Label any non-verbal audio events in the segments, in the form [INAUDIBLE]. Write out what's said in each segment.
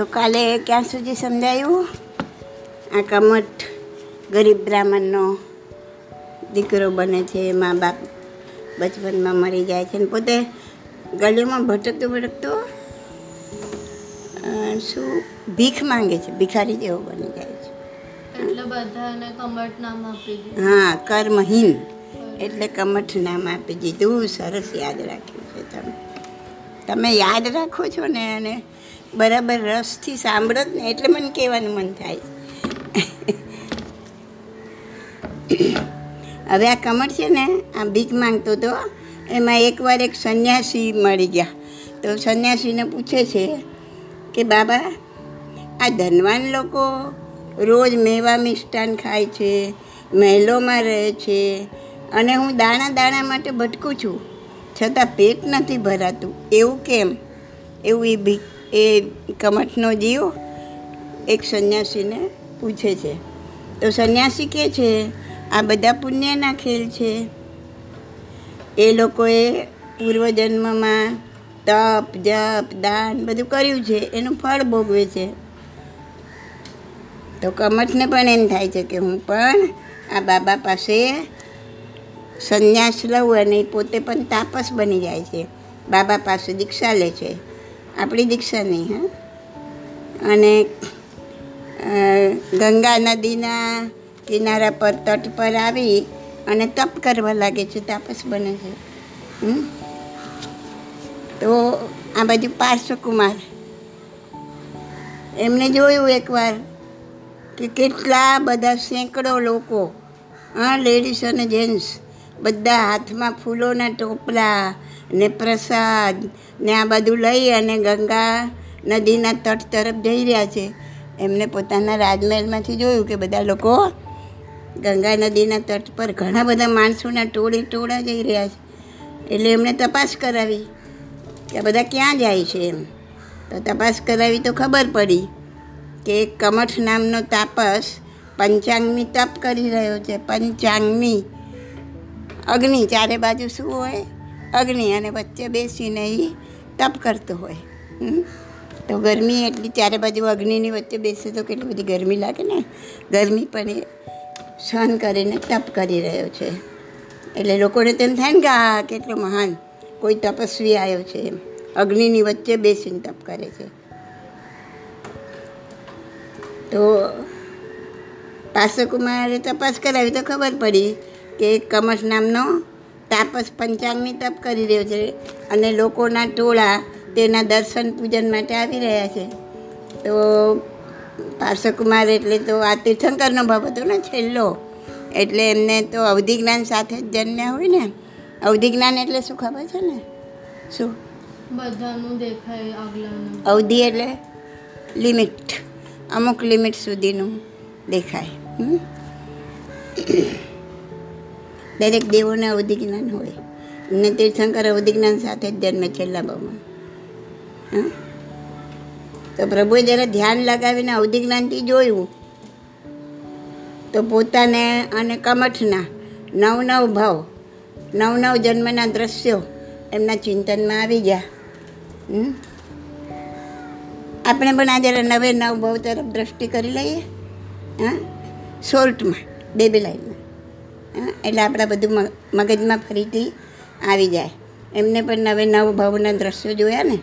તો કાલે ક્યાં સુધી સમજાયું? આ કમઠ ગરીબ બ્રાહ્મણનો દીકરો બને છે મા બાપ બચપનમાં મરી જાય છે ને પોતે ગલીમાં ભટકતો ભટકતો શું ભીખ માંગે છે ભિખારી જેવો બની જાય છે. એટલે બધાને કમટ નામ આપી દીધું. હા કર્મહીન એટલે કમઠ નામ આપી દીધું. સરસ યાદ રાખ્યું છે તમે. તમે યાદ રાખો છો ને અને બરાબર રસથી સાંભળો ને એટલે મને કહેવાનું મન થાય. હવે આ કમળ છે ને, આ ભીખ માંગતો હતો. એમાં એકવાર એક સંન્યાસી મળી ગયા. તો સંન્યાસીને પૂછે છે કે, બાબા, આ ધનવાન લોકો રોજ મેવા મિષ્ટાન ખાય છે, મહેલોમાં રહે છે અને હું દાણા દાણા માટે ભટકું છું. છતાં પેટ નથી ભરાતું. એવું કેમ? એવું એ ભી એ કમઠનો જીવ એક સંન્યાસીને પૂછે છે. તો સંન્યાસી કહે છે, આ બધા પુણ્યના ખેલ છે. એ લોકોએ પૂર્વજન્મમાં તપ, જપ, દાન બધું કર્યું છે, એનું ફળ ભોગવે છે. તો કમઠને પણ એમ થાય છે કે હું પણ આ બાબા પાસે સંન્યાસ લઉં અને પોતે પણ તાપસ બની જાય છે. બાબા પાસે દીક્ષા લે છે. આપણી દીક્ષા નહીં, હા અને ગંગા નદીના કિનારા પર તટ પર આવી અને તપ કરવા લાગે છે, તાપસ બને છે? તો આ બાજુ પાર્શ્વકુમાર, એમને જોયું એકવાર કે કેટલા બધા સેંકડો લોકો હા લેડીઝ અને જેન્ટ્સ બધા હાથમાં ફૂલોના ટોપલા ને પ્રસાદ ને આ બધું લઈ અને ગંગા નદીના તટ તરફ જઈ રહ્યા છે. એમને પોતાના રાજમહેલમાંથી જોયું કે બધા લોકો ગંગા નદીના તટ પર ઘણા બધા માણસોના ટોળે ટોળા જઈ રહ્યા છે. એટલે એમણે તપાસ કરાવી કે બધા ક્યાં જાય છે એમ. તો તપાસ કરાવી તો ખબર પડી કે કમઠ નામનો તાપસ પંચાંગમી તપ કરી રહ્યો છે. પંચાંગમી અગ્નિ ચારે બાજુ શું હોય? અગ્નિ અને વચ્ચે બેસીને એ તપ કરતો હોય? તો ગરમી એટલી ચારે બાજુ અગ્નિની વચ્ચે બેસે તો કેટલી બધી ગરમી લાગે ને? ગરમી પણ એ સહન કરીને તપ કરી રહ્યો છે. એટલે લોકોને તેમ થાય ને કે આ કેટલો મહાન કોઈ તપસ્વી આવ્યો છે એમ. અગ્નિની વચ્ચે બેસીને તપ કરે છે. તો પાસકુમારે તપાસ કરાવી તો ખબર પડી કે કમસ નામનો તાપસ પંચાંગની તપ કરી રહ્યો છે અને લોકોના ટોળા તેના દર્શન પૂજન માટે આવી રહ્યા છે. તો પાર્શ્વકુમાર એટલે તો આ તીર્થંકરનો ભાવ હતો ને છેલ્લો. એટલે એમને તો અવધિ જ્ઞાન સાથે જ જન્મ્યા હોય ને. અવધિ જ્ઞાન એટલે શું ખબર છે ને? શું? બધાનું દેખાય આગલાનું. અવધિ એટલે લિમિટ. અમુક લિમિટ સુધીનું દેખાય. હમ? દરેક દેવોને અવધિ જ્ઞાન હોય. અને તીર્થંકર અવધિ જ્ઞાન સાથે જ જન્મે છેલ્લા ભાવમાં હા? તો પ્રભુએ જ્યારે ધ્યાન લગાવીને અવધિ જ્ઞાનથી જોયું, તો પોતાને અને કમઠના નવ નવ ભાવ, નવ નવ જન્મના દ્રશ્યો એમના ચિંતનમાં આવી ગયા? આપણે પણ આ જરા નવે નવ ભાવ તરફ દ્રષ્ટિ કરી લઈએ, હા? શોર્ટમાં બે લાઈનમાં. એટલે આપણા બધું મગ- મગજમાં ફરીથી આવી જાય. એમને પણ નવે નવ ભાવના દ્રશ્યો જોયા ને?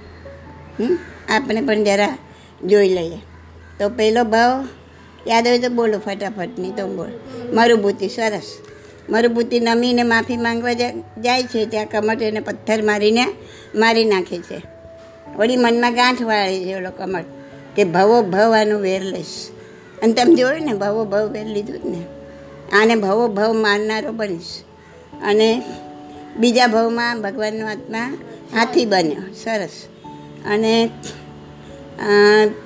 હમ? આપણે પણ જરા જોઈ લઈએ. તો પહેલો ભાવ, યાદ હોય તો બોલો ફટાફટ, નહીં તો બોલ. મરુભૂતિ, સરસ. મરુભૂતિ નમીને માફી માંગવા જાય છે, ત્યાં કમટ એને પથ્થર મારીને મારી નાખે છે. વળી મનમાં ગાંઠ વાળી છે ઓલો કમટ, કે ભવો ભવ આનું વેર લઈશ. અને તમે જોયું ને, ભવો ભવ વેર લીધું જ ને. આને ભવો ભવ મારનારો બનીશ. અને બીજા ભવમાં ભગવાનનો આત્મા હાથી બન્યો, સરસ. અને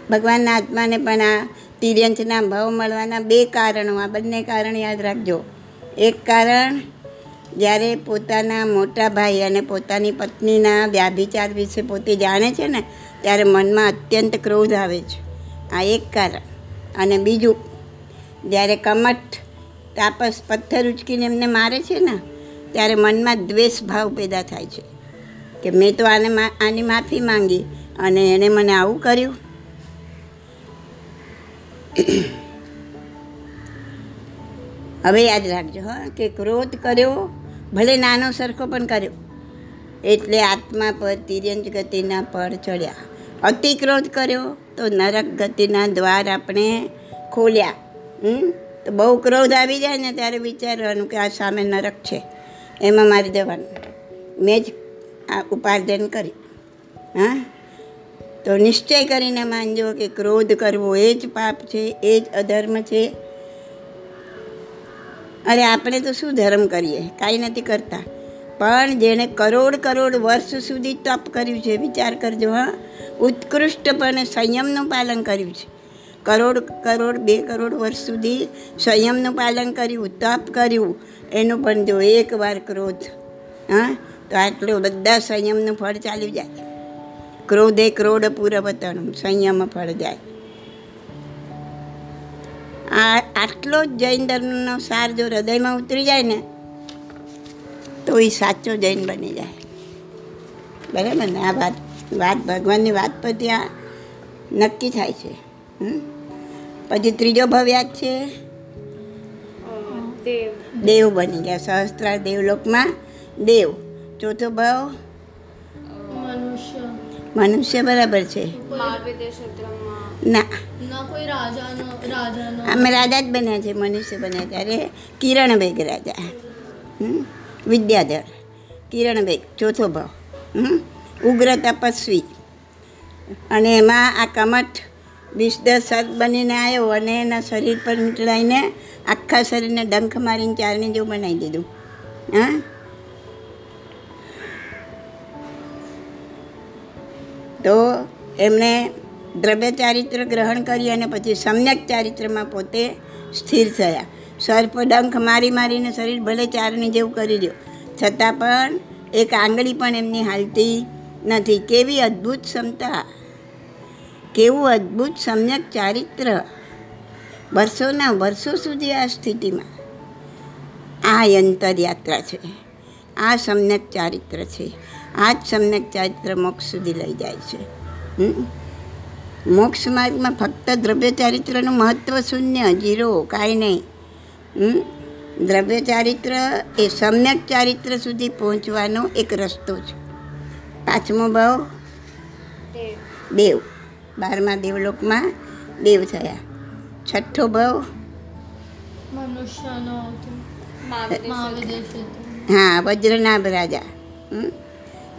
ભગવાનના આત્માને પણ આ તિર્યંચના ભાવ મળવાના બે કારણો, આ બંને કારણ યાદ રાખજો. એક કારણ, જ્યારે પોતાના મોટા ભાઈ અને પોતાની પત્નીના વ્યાભિચાર વિશે પોતે જાણે છે ને, ત્યારે મનમાં અત્યંત ક્રોધ આવે છે. આ એક કારણ. અને બીજું, જ્યારે કમઠ તાપસ પથ્થર ઉચકીને એમને મારે છે ને, ત્યારે મનમાં દ્વેષ ભાવ પેદા થાય છે કે મેં તો આને આની માફી માંગી અને એણે મને આવું કર્યું [CLEARS THROAT] હવે યાદ રાખજો, હા, કે ક્રોધ કર્યો, ભલે નાનો સરખો પણ કર્યો, એટલે આત્મા પર તિર્યંજ ગતિના પર ચડ્યા અતિ ક્રોધ કર્યો તો નરક ગતિના દ્વાર આપણે ખોલ્યા, હમ? તો બહુ ક્રોધ આવી જાય ને ત્યારે વિચારવાનું કે આ સામે નરક છે. એમાં મારી જવાનું મેં જ આ ઉપાર્જન કરી હા? તો નિશ્ચય કરીને માનજો કે ક્રોધ કરવો એ જ પાપ છે, એ જ અધર્મ છે. અરે આપણે તો શું ધર્મ કરીએ? કાંઈ નથી કરતા. પણ જેણે કરોડ કરોડ વર્ષ સુધી તપ કર્યું છે, વિચાર કરજો, હા? ઉત્કૃષ્ટપણે સંયમનું પાલન કર્યું છે. કરોડ કરોડ, બે કરોડ વર્ષ સુધી સંયમનું પાલન કર્યું, તપ કર્યું. એનું પણ જો એકવાર ક્રોધ, હા, તો આટલું બધા સંયમનું ફળ ચાલ્યું જાય. ક્રોધે ક્રોડ પૂરવતણું સંયમ ફળ જાય. આ, આટલો જ જૈન ધર્મનો સાર જો હૃદયમાં ઉતરી જાય ને, તો એ સાચો જૈન બની જાય. બરાબર ને? આ વાત વાત ભગવાનની વાત પરથી આ નક્કી થાય છે? પછી ત્રીજો ભાવ યાદ છે? દેવ બની ગયા સહસ્ત્રાર દેવલોકમાં દેવ. ચોથો ભાવ? મનુષ્ય, બરાબર છે. ના. અમે રાજા જ બન્યા છે, મનુષ્ય બન્યા ત્યારે કિરણબેગ રાજા? વિદ્યાધર. કિરણબેગ, ચોથો ભાવ? ઉગ્ર તપસ્વી. અને એમાં આ કમઠ વીસ સત બનીને આવ્યો અને એના શરીર પર મીટલાઈને આખા શરીરને ડંખ મારીને ચારણી જેવું બનાવી દીધું. હા? તો એમણે દ્રવ્ય ચારિત્ર ગ્રહણ કરી અને પછી સમ્યક ચારિત્રમાં પોતે સ્થિર થયા. સર્પ ડંખ મારી મારીને શરીર ભલે ચારણી જેવું કરી દો છતાં પણ એક આંગળી પણ એમની હાલતી નથી. કેવી અદ્ભુત ક્ષમતા. કેવું અદ્ભુત સમ્યક ચારિત્ર વર્ષોના વર્ષો સુધી આ સ્થિતિમાં. આ અંતરયાત્રા છે. આ સમ્યક ચારિત્ર છે. આ જ સમ્યક ચારિત્ર મોક્ષ સુધી લઈ જાય છે. મોક્ષ માર્ગમાં ફક્ત દ્રવ્ય ચારિત્રનું મહત્ત્વ શૂન્ય જીરો કાંઈ નહીં? દ્રવ્ય ચારિત્ર એ સમ્યક ચારિત્ર સુધી પહોંચવાનો એક રસ્તો છે. પાંચમો ભાવ? દેવ. બારમા દેવલોકમાં દેવ થયા. છઠ્ઠો ભાવ હા વજ્રનાભ રાજા?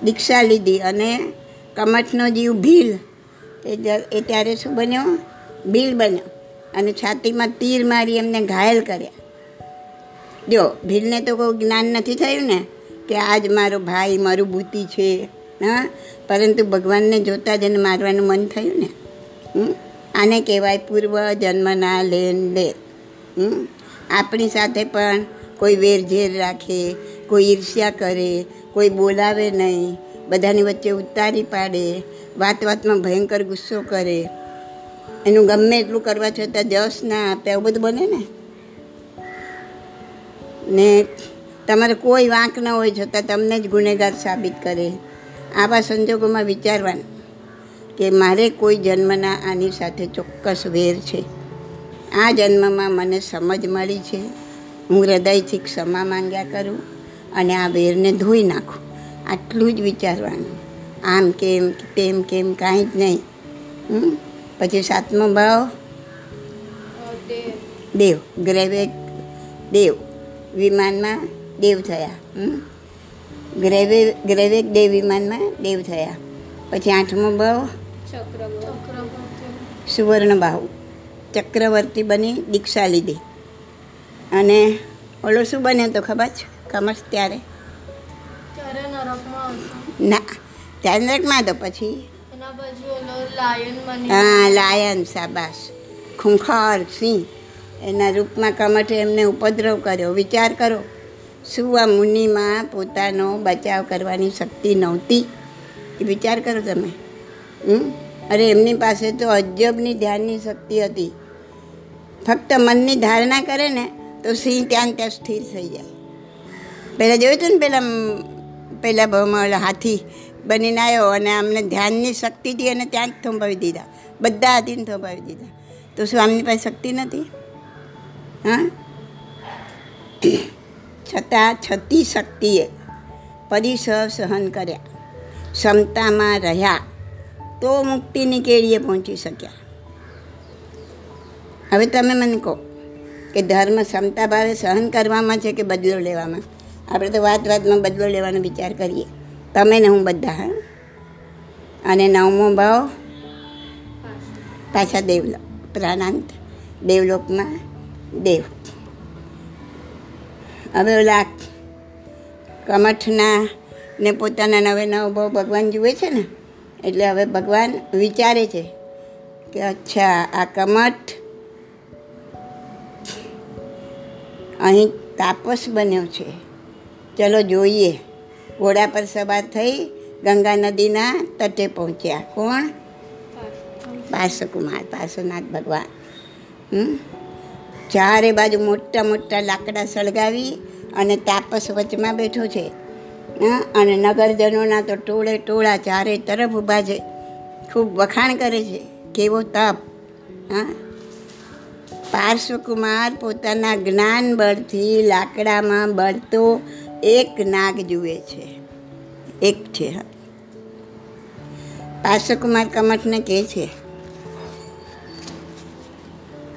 દીક્ષા લીધી અને કમઠનો જીવ ભીલ. એ ત્યારે શું બન્યો? ભીલ બન્યો. અને છાતીમાં તીર મારી એમને ઘાયલ કર્યા. જો ભીલને તો કોઈ જ્ઞાન નથી થયું ને કે આજ મારો ભાઈ મારું ભૂતિ છે. હા? પરંતુ ભગવાનને જોતાં જ એને મારવાનું મન થયું ને? આને કહેવાય પૂર્વ જન્મના લેન હમ? આપણી સાથે પણ કોઈ વેરઝેર રાખે, કોઈ ઈર્ષ્યા કરે, કોઈ બોલાવે નહીં. બધાની વચ્ચે ઉતારી પાડે વાત વાતમાં ભયંકર ગુસ્સો કરે. એનું ગમે એટલું કરવા છતાં જસ ના આપે, આવું બધું બને ને? ને તમારે કોઈ વાંક ન હોય છતાં તમને જ ગુનેગાર સાબિત કરે. આવા સંજોગોમાં વિચારવાનું કે મારે કોઈ જન્મના આની સાથે ચોક્કસ વેર છે. આ જન્મમાં મને સમજ મળી છે. હું હૃદયથી ક્ષમા માંગ્યા કરું અને આ વેરને ધોઈ નાખું. આટલું જ વિચારવાનું. આમ કેમ તેમ કેમ કાંઈ જ નહીં? પછી સાતમો ભાવ? દેવ. ગ્રેવેક દેવ. વિમાનમાં દેવ થયા? ગ્રેવે ગ્રેવેક દેવ વિમાનમાં દેવ થયા. પછી આઠમો ભાવ સુવર્ણ ભાવ ચક્રવર્તી બની દીક્ષા લીધી. અને ઓલો શું બન્યો તો ખબર છે? કમર્સ ત્યારે? ના ચંદ્રકમાં તો પછી બની હા, લાયન સાબાસ ખૂંખાર સિંહ. એના રૂપમાં કમઠે એમને ઉપદ્રવ કર્યો. વિચાર કરો. શું આ મુનિમાં પોતાનો બચાવ કરવાની શક્તિ નહોતી. એ વિચાર કરો તમે. હમ? અરે એમની પાસે તો અજબની ધ્યાનની શક્તિ હતી. ફક્ત મનની ધારણા કરે ને તો સિંહ ત્યાં ત્યાં સ્થિર થઈ જાય. પહેલાં જોયું હતું ને પહેલાં પહેલાં ભાવમાં હાથી બનીને આવ્યો અને અમને ધ્યાનની શક્તિથી એને ત્યાં જ થોંભાવી દીધા. બધા હાથીને થોંભાવી દીધા. તો શું આમની પાસે શક્તિ નથી હા? છતાં છતી શક્તિએ પરિસર સહન કર્યા. ક્ષમતામાં રહ્યા તો મુક્તિની કેળીએ પહોંચી શક્યા. હવે તમે મને કહો કે ધર્મ ક્ષમતા ભાવે સહન કરવામાં છે કે બદલો લેવામાં? આપણે તો વાત વાતમાં બદલો લેવાનો વિચાર કરીએ. તમે ને હું બધા, હા? અને નવમો ભાવ? પાછા દેવલોક પ્રાણાંત, દેવલોકમાં દેવ. હવે ઓલા કમઠના ને પોતાના નવે નવ ભાવ ભગવાન જુએ છે ને એટલે હવે ભગવાન વિચારે છે કે અચ્છા આ કમઠ અહીં તાપસ બન્યો છે. ચલો જોઈએ. ઘોડા પર સવાર થઈ ગંગા નદીના તટે પહોંચ્યા. કોણ? પાર્શ્વકુમાર પાર્શ્વનાથ ભગવાન. હમ? ચારે બાજુ મોટા મોટા લાકડા સળગાવી અને તાપસ વચમાં બેઠો છે? અને નગરજનોના તો ટોળે ટોળા ચારે તરફ ઊભા છે. ખૂબ વખાણ કરે છે. કેવો તપ. હા. પાર્શ્વકુમાર પોતાના જ્ઞાન બળથી લાકડામાં બળતો એક નાગ જુએ છે. એક છે, હા. પાર્શ્વકુમાર કમઠને કહે છે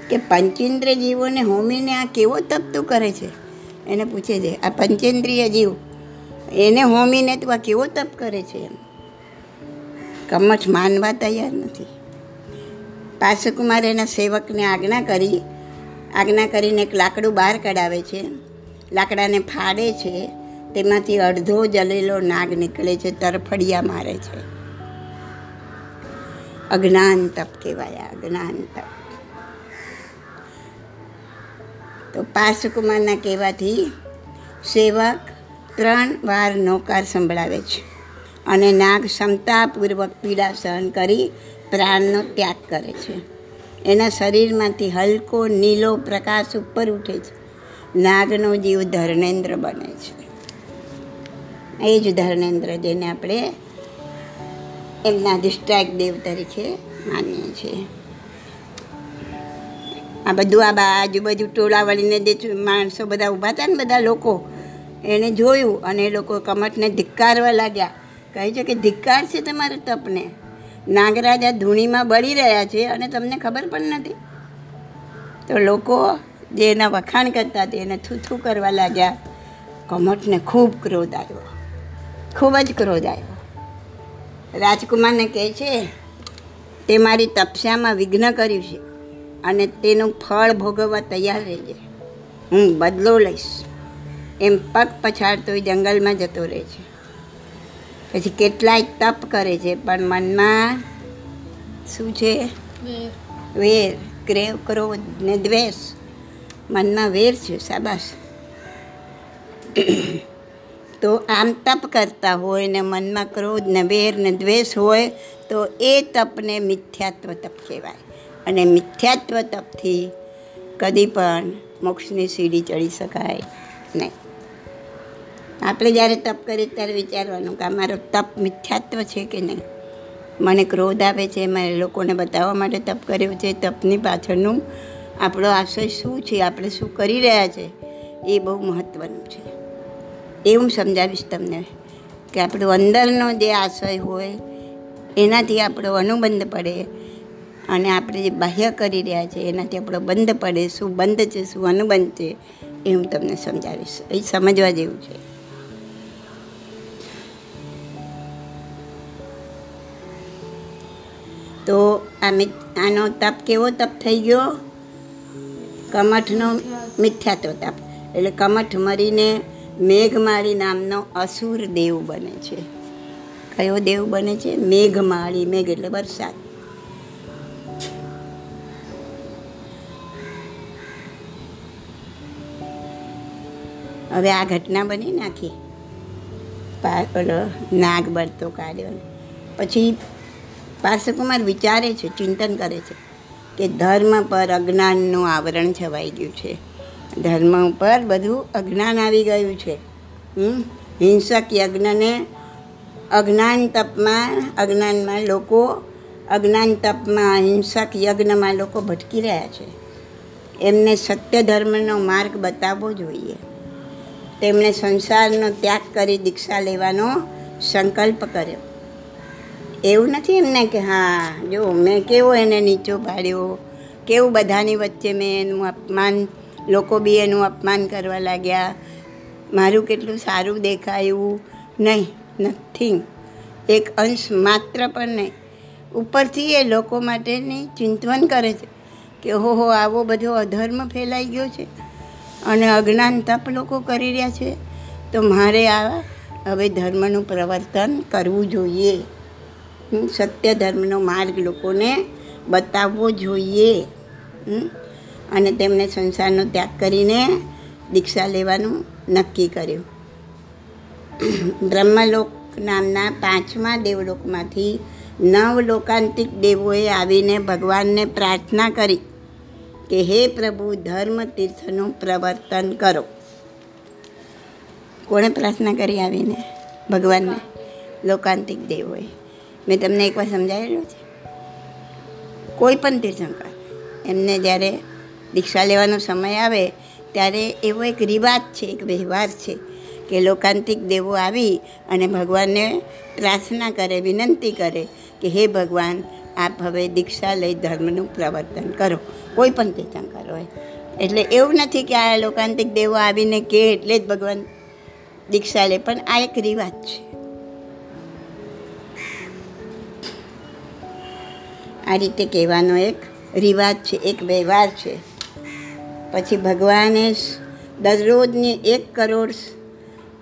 કે પંચેન્દ્ર જીવોને હોમીને આ કેવો તપ તું કરે છે? એને પૂછે છે, આ પંચેન્દ્રિય જીવ, એને હોમીને તું આ કેવો તપ કરે છે? એમ. કમઠ માનવા તૈયાર નથી. પાર્શ્વકુમાર એના સેવકને આજ્ઞા કરી, આજ્ઞા કરીને એક લાકડું બહાર કઢાવે છે. લાકડાને ફાડે છે. તેમાંથી અડધો જલેલો નાગ નીકળે છે, તરફડિયા મારે છે. અજ્ઞાન તપ કહેવાય, અજ્ઞાન તપ. તો પાર્શ્વકુમારના કહેવાથી સેવક ત્રણ વાર નૌકાર સંભળાવે છે અને નાગ ક્ષમતાપૂર્વક પીડા સહન કરી પ્રાણનો ત્યાગ કરે છે. એના શરીરમાંથી હલકો નીલો પ્રકાશ ઉપર ઉઠે છે. નાગનો જીવ ધર્મેન્દ્ર બને છે. એ જ ધર્મેન્દ્ર જેને આપણે એમના દિષ્ટાક દેવ તરીકે માનીએ છીએ. આ બધું, આ આજુબાજુ ટોળા વળીને જે માણસો બધા ઊભા હતા ને બધા લોકો એણે જોયું અને એ લોકો કમઠને ધિક્કારવા લાગ્યા. કહે છે કે ધિક્કાર છે તમારે તપને? નાગરાજા ધૂણીમાં બળી રહ્યા છે અને તમને ખબર પણ નથી? તો લોકો જે એના વખાણ કરતા હતા એને થૂથું કરવા લાગ્યા. કમઠને ખૂબ ક્રોધ આવ્યો. ખૂબ જ ક્રોધ આવ્યો. રાજકુમારને કહે છે, તે મારી તપસ્યામાં વિઘ્ન કર્યું છે. અને તેનું ફળ ભોગવવા તૈયાર રહેજે. હું બદલો લઈશ. એમ પગ પછાડતો એ જંગલમાં જતો રહે છે. પછી કેટલાય તપ કરે છે પણ મનમાં શું છે? વેર. વેર ક્રેવ ક્રોધ ને દ્વેષ. મનમાં વેર છે શાબાશ. તો આમ તપ કરતા હોય ને મનમાં ક્રોધ ને વેર ને દ્વેષ હોય તો એ તપને મિથ્યાત્વ તપ કહેવાય. અને મિથ્યાત્વ તપથી કદી પણ મોક્ષની સીડી ચડી શકાય નહીં. આપણે જ્યારે તપ કરીએ ત્યારે વિચારવાનું કે અમારો તપ મિથ્યાત્વ છે કે નહીં? મને ક્રોધ આવે છે, મારે લોકોને બતાવવા માટે તપ કર્યું છે, તપની પાછળનું આપણો આશય શું છે, આપણે શું કરી રહ્યા છે, એ બહુ મહત્ત્વનું છે. એ હું સમજાવીશ તમને કે આપણો અંદરનો જે આશય હોય, એનાથી આપણો અનુબંધ પડે અને આપણે જે બાહ્ય કરી રહ્યા છે, એનાથી આપણો બંધ પડે, શું બંધ છે, શું અનુબંધ છે, એ હું તમને સમજાવીશ. એ સમજવા જેવું છે. તો આ આનો તપ કેવો તપ થઈ ગયો? કમઠનો મિથ્યાત્વ તપ. એટલે કમઠ મરીને મેઘમાળી નામનો અસુર દેવ બને છે. કયો દેવ બને છે? મેઘમાળી મેઘ એટલે વરસાદ. હવે આ ઘટના બની નાખી. પા- ઓલો નાગ બળતો કાઢ્યો પછી પાર્શ્વકુમાર વિચારે છે, ચિંતન કરે છે કે ધર્મ પર અજ્ઞાનનું આવરણ છવાઈ ગયું છે. ધર્મ ઉપર બધું અજ્ઞાન આવી ગયું છે? હિંસક યજ્ઞને અજ્ઞાન તપમાં, અજ્ઞાનમાં લોકો, અજ્ઞાન તપમાં હિંસક યજ્ઞમાં લોકો ભટકી રહ્યા છે. એમને સત્ય ધર્મનો માર્ગ બતાવવો જોઈએ. તેમણે સંસારનો ત્યાગ કરી દીક્ષા લેવાનો સંકલ્પ કર્યો. એવું નથી એમને કે હા, જો મેં કેવો એને નીચો પાડ્યો, કેવું બધાની વચ્ચે મેં એનું અપમાન, લોકો બી એનું અપમાન કરવા લાગ્યા. મારું કેટલું સારું દેખાયું? નહીં નથિંગ એક અંશ માત્ર પણ નહીં. ઉપરથી એ લોકો માટેની ચિંતવન કરે છે કે હો હો આવો બધો અધર્મ ફેલાઈ ગયો છે. અને અજ્ઞાન તપ લોકો કરી રહ્યા છે તો મારે આ હવે ધર્મનું પ્રવર્તન કરવું જોઈએ. હમ, સત્ય ધર્મનો માર્ગ લોકોને બતાવવો જોઈએ. અને તેમણે સંસારનો ત્યાગ કરીને દીક્ષા લેવાનું નક્કી કર્યું. બ્રહ્મલોક નામના પાંચમા દેવલોકમાંથી નવ લોકાંતિક દેવોએ આવીને ભગવાનને પ્રાર્થના કરી. કે હે પ્રભુ, ધર્મ તીર્થનું પ્રવર્તન કરો. કોણે પ્રાર્થના કરી આવીને? ભગવાનને? લોકાંતિક દેવોએ. મેં તમને એકવાર સમજાવેલું છે. કોઈ પણ તીર્થંકર એમને જ્યારે દીક્ષા લેવાનો સમય આવે, ત્યારે એવો એક રિવાજ છે, એક વ્યવહાર છે કે લોકાંતિક દેવો આવી અને ભગવાનને પ્રાર્થના કરે, વિનંતી કરે કે હે ભગવાન આપ હવે દીક્ષા લઈ ધર્મનું પ્રવર્તન કરો. કોઈ પણ તીર્થંકર હોય. એટલે એવું નથી કે આ લોકાંતિક દેવો આવીને કે એટલે જ ભગવાન દીક્ષા લે, પણ આ એક રિવાજ છે. આ રીતે કહેવાનો એક રિવાજ છે, એક વ્યવહાર છે. પછી ભગવાને દરરોજની એક કરોડ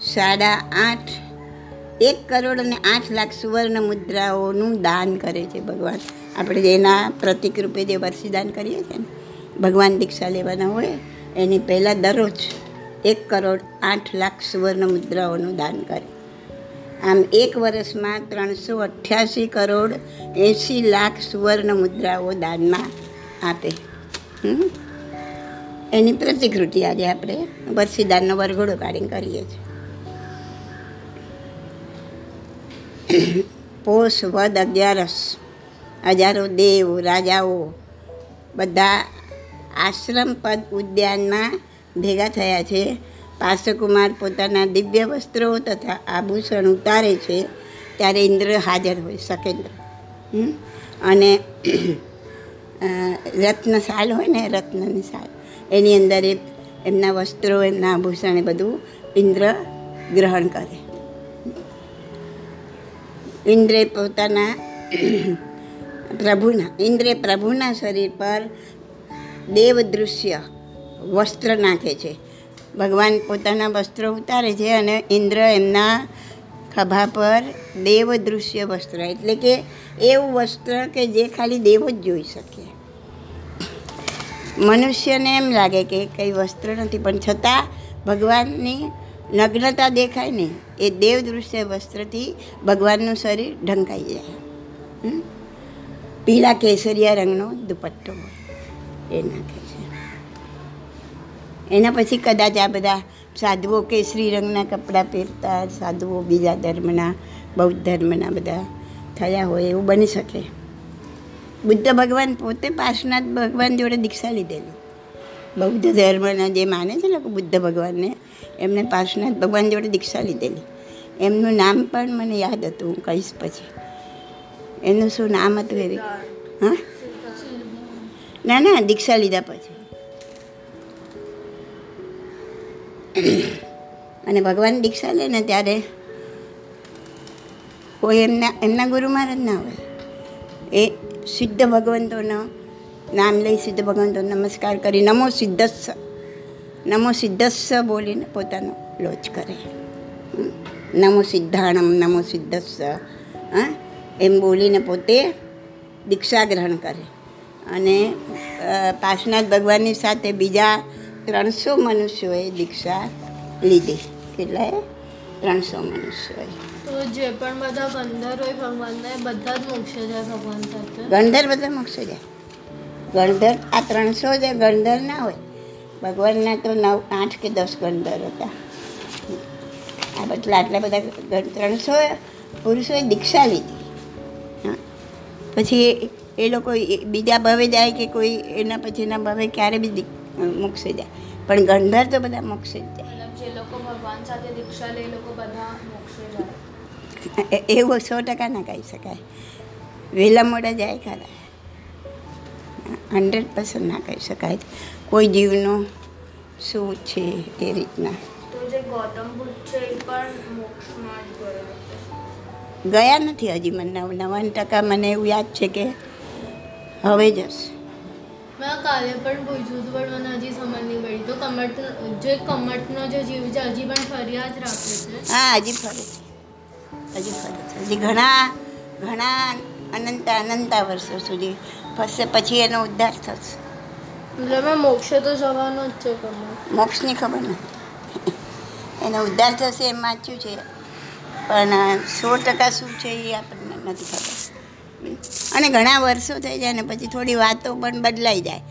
સાડા આઠ એક કરોડ અને આઠ લાખ સુવર્ણ મુદ્રાઓનું દાન કરે છે ભગવાન. આપણે જેના પ્રતિક રૂપે જે વર્ષીદાન કરીએ છીએ ને, ભગવાન દીક્ષા લેવાના હોય, એની પહેલાં દરરોજ એક કરોડ આઠ લાખ સુવર્ણ મુદ્રાઓનું દાન કરે. આમ એક વર્ષમાં ત્રણસો અઠ્યાસી કરોડ એંસી લાખ સુવર્ણ મુદ્રાઓ દાનમાં આપે? એની પ્રતિકૃતિ આજે આપણે વર્ષીદાનનો વરઘોડો કાઢીને કરીએ છીએ. પોષ, વદ, અગિયારસ. હજારો દેવ, રાજાઓ બધા આશ્રમ પદ ઉદ્યાનમાં ભેગા થયા છે. પાર્શ્વકુમાર પોતાના દિવ્ય વસ્ત્રો તથા આભૂષણ ઉતારે છે ત્યારે ઇન્દ્ર હાજર હોય, શકેન્દ્ર? અને રત્ન સાલ હોય ને, રત્નની સાલ, એની અંદર એ એમના વસ્ત્રો, એમના આભૂષણ એ બધું ઇન્દ્ર ગ્રહણ કરે. ઇન્દ્રે પોતાના પ્રભુના ઇન્દ્રે પ્રભુના શરીર પર દેવ દૃશ્ય વસ્ત્ર નાખે છે. ભગવાન પોતાના વસ્ત્રો ઉતારે છે અને ઇન્દ્ર એમના ખભા પર દેવ દૃશ્ય વસ્ત્ર, એટલે કે એવું વસ્ત્ર કે જે ખાલી દેવો જ જોઈ શકે. મનુષ્યને એમ લાગે કે કંઈ વસ્ત્ર નથી, પણ છતાં ભગવાનની નગ્નતા દેખાય ને એ દેવ દૃશ્ય વસ્ત્રથી ભગવાનનું શરીર ઢંકાઈ જાય? પીળા કેસરિયા રંગનો દુપટ્ટો એ નાખે છે. એના પછી કદાચ આ બધા સાધુઓ કેસરી રંગના કપડાં પહેરતા, સાધુઓ બીજા ધર્મના, બૌદ્ધ ધર્મના બધા થયા હોય એવું બની શકે. બુદ્ધ ભગવાન પોતે પાર્શનાથ ભગવાન જોડે દીક્ષા લીધેલી. બૌદ્ધ ધર્મના જે માને છે લોકો બુદ્ધ ભગવાનને, એમને પાર્શનાથ ભગવાન જોડે દીક્ષા લીધેલી. એમનું નામ પણ મને યાદ હતું, હું કહીશ પછી. એનું શું નામ હતું એવી હા? ના ના, દીક્ષા લીધા પછી. અને ભગવાન દીક્ષા લે ને ત્યારે કોઈ એમના એમના ગુરુ મહારાજ ના હોય. એ સિદ્ધ ભગવંતોનો નામ લઈ સિદ્ધ ભગવંતો નમસ્કાર કરી નમો સિદ્ધસ્સ નમો સિદ્ધસ્સ બોલીને પોતાનો લોચ કરે. નમો સિદ્ધાણમ નમો સિદ્ધસ્સ હા? એમ બોલીને પોતે દીક્ષા ગ્રહણ કરે. અને પાર્શનાથ ભગવાનની સાથે બીજા ત્રણસો મનુષ્યોએ દીક્ષા લીધી. કેટલા ત્રણસો મનુષ્યોએ. તો જે પણ બધા ગંધર હોય ભગવાનના બધા જ મોક્ષે જાય ભગવાન સાથે? ગણધર બધા મોક્ષે જાય. ગણધર આ ત્રણસો જે ગણધર ના હોય ભગવાનના તો નવ આઠ કે દસ ગણધર હતા. આ બદલા આટલા બધા ત્રણસો પુરુષોએ દીક્ષા લીધી પછી એ- લોકો બીજા ભાવે જાય કે કોઈ એના પછીના ભાવે ક્યારે બી મોક્ષે જાય. પણ ગંધર તો બધા મોક્ષે જ જાય. જે લોકો ભગવાન સાથે દીક્ષા લે લોકો બધા મોક્ષે જાય. એવું સો ટકા ના કહી શકાય. વહેલા મોડા જાય ખરા. હંડ્રેડ પર્સન્ટ ના કહી શકાય. કોઈ જીવનું શું છે એ રીતના. તો જે ગૌતમ બુદ્ધ છે એ પણ મોક્ષમાં જ ગયા ગયા નથી હજી મને નવ નવાન ટકા મને એવું યાદ છે કે હવે જશે મેં કાલે પણ પૂછ્યું હતું પણ મને હજી સમજ નહીં પડી. તો કમટ જે કમટનો જે જીવ છે હજી પણ ફરિયાદ રાખે છે? હા હજી ફરે છે. હજી ફરે છે. હજી ઘણા ઘણા અનંત અનંતા વર્ષો સુધી ફરશે પછી એનો ઉદ્ધાર થશે. મતલબ મેં મોક્ષે તો જવાનો જ છે મોક્ષની ખબર નથી. એનો ઉદ્ધાર થશે એમ વાંચ્યું છે. પણ સો ટકા શું છે એ આપણને નથી ખબર. અને ઘણા વર્ષો થઈ જાય ને પછી થોડી વાતો પણ બદલાઈ જાય.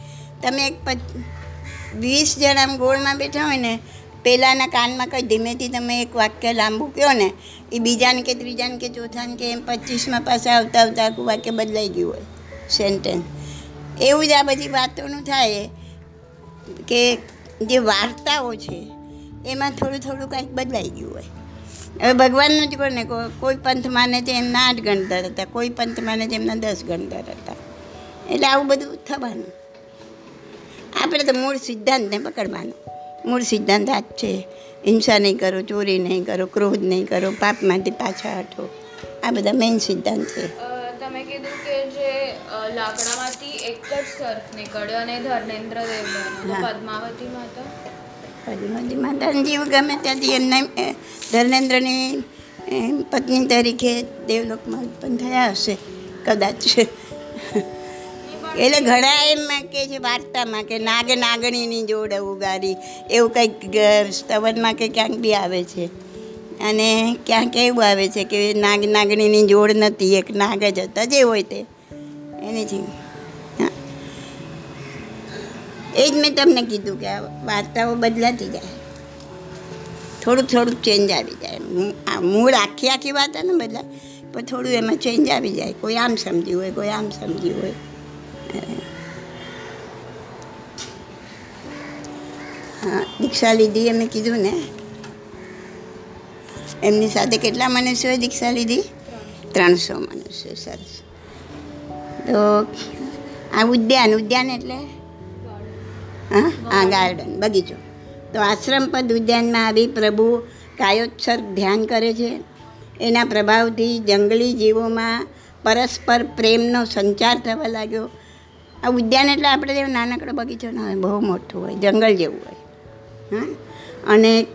તમે એક વીસ જણા ગોળમાં બેઠા હોય ને પહેલાંના કાનમાં કંઈ ધીમેથી તમે એક વાક્ય લાંબુ કહો ને એ બીજાને કે ત્રીજાને કે ચોથાને કે એમ પચીસમાં પાછા આવતા આવતા આખું વાક્ય બદલાઈ ગયું હોય સેન્ટેન્સ એવું જ આ બધી વાતોનું થાય કે જે વાર્તાઓ છે એમાં થોડું થોડું કંઈક બદલાઈ ગયું હોય. હવે ભગવાનનું જ કોને કોઈ પંથ માને છે એમના આઠ ગણતર હતા કોઈ પંથ માને છે એમના દસ ગણતર હતા. એટલે આવું બધું થવાનું. આપણે તો મૂળ સિદ્ધાંતને પકડવાનો. મૂળ સિદ્ધાંત આ જ છે. હિંસા નહીં કરો ચોરી નહીં કરો ક્રોધ નહીં કરો પાપમાંથી પાછા હટો. આ બધા મેઇન સિદ્ધાંત છે. તમે કીધું કે જે લાકડામાંથી એક જ સર્પ નીકળ્યો અને ધર્મેન્દ્ર દેવ પદ્માવતી માતા. પદ્માવતી માતાને જીવ ગમે ત્યાંથી એમને ધર્મેન્દ્રની પત્ની તરીકે દેવલોકમાં ઉત્પન્ન થયા હશે, કદાચ. એટલે ઘણા એમ કે છે વાર્તામાં કે નાગ નાગણીની જોડ ઉગાડી એવું કંઈક સ્તવનમાં કે ક્યાંક બી આવે છે. અને ક્યાંક એવું આવે છે કે નાગ નાગણીની જોડ નથી, એક નાગ જ હતા, જે હોય તે. એની જીવ એ જ મેં તમને કીધું કે આ વાર્તાઓ બદલાતી જાય. થોડુંક થોડુંક ચેન્જ આવી જાય. મૂળ આખી આખી વાત ને બદલાય, પણ થોડું એમાં ચેન્જ આવી જાય. કોઈ આમ સમજ્યું હોય, કોઈ આમ સમજ્યું હોય. હા દીક્ષા લીધી એમ કીધું ને? એમની સાથે કેટલા મનુષ્યોએ દીક્ષા લીધી ત્રણસો મનુષ્યો, સરસ. તો આ ઉદ્યાન ઉદ્યાન એટલે? હા હા, ગાર્ડન, બગીચો. તો આશ્રમ પદ ઉદ્યાનમાં આવી પ્રભુ કાયોત્સર્ગ ધ્યાન કરે છે. એના પ્રભાવથી જંગલી જીવોમાં પરસ્પર પ્રેમનો સંચાર થવા લાગ્યો. આ ઉદ્યાન એટલે આપણે જેવું નાનકડો બગીચો ના હોય, બહુ મોટું હોય, જંગલ જેવું હોય. હા? અને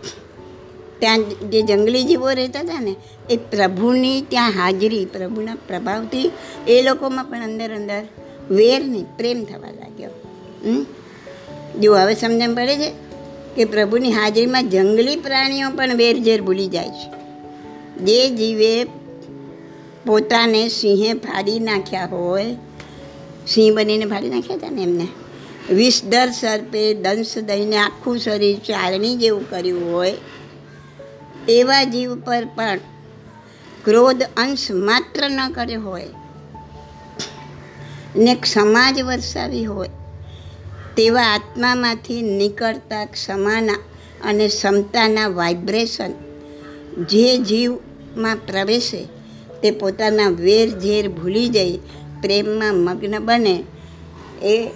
ત્યાં જે જંગલી જીવો રહેતા હતા ને, એ પ્રભુની ત્યાં હાજરી, પ્રભુના પ્રભાવથી એ લોકોમાં પણ અંદર અંદર વેર નહીં પ્રેમ થવા લાગ્યો? જો હવે સમજણ પડે છે કે પ્રભુની હાજરીમાં જંગલી પ્રાણીઓ પણ વેરઝેર ભૂલી જાય છે. જે જીવે પોતાને સિંહે ફાડી નાખ્યા હોય, સિંહ બનીને ફાડી નાખ્યા હતા ને એમને? વિષદર સર્પે, દંશ દઈને આખું શરીર ચારણી જેવું કર્યું હોય, એવા જીવ પર પણ ક્રોધ અંશ માત્ર ન કર્યો હોય, ને સમાજ વરસાવી હોય તેવા આત્મામાંથી નીકળતા ક્ષમાના અને ક્ષમતાના વાઇબ્રેશન જે જીવમાં પ્રવેશે તે પોતાના વેર ઝેર ભૂલી જઈ પ્રેમમાં મગ્ન બને એ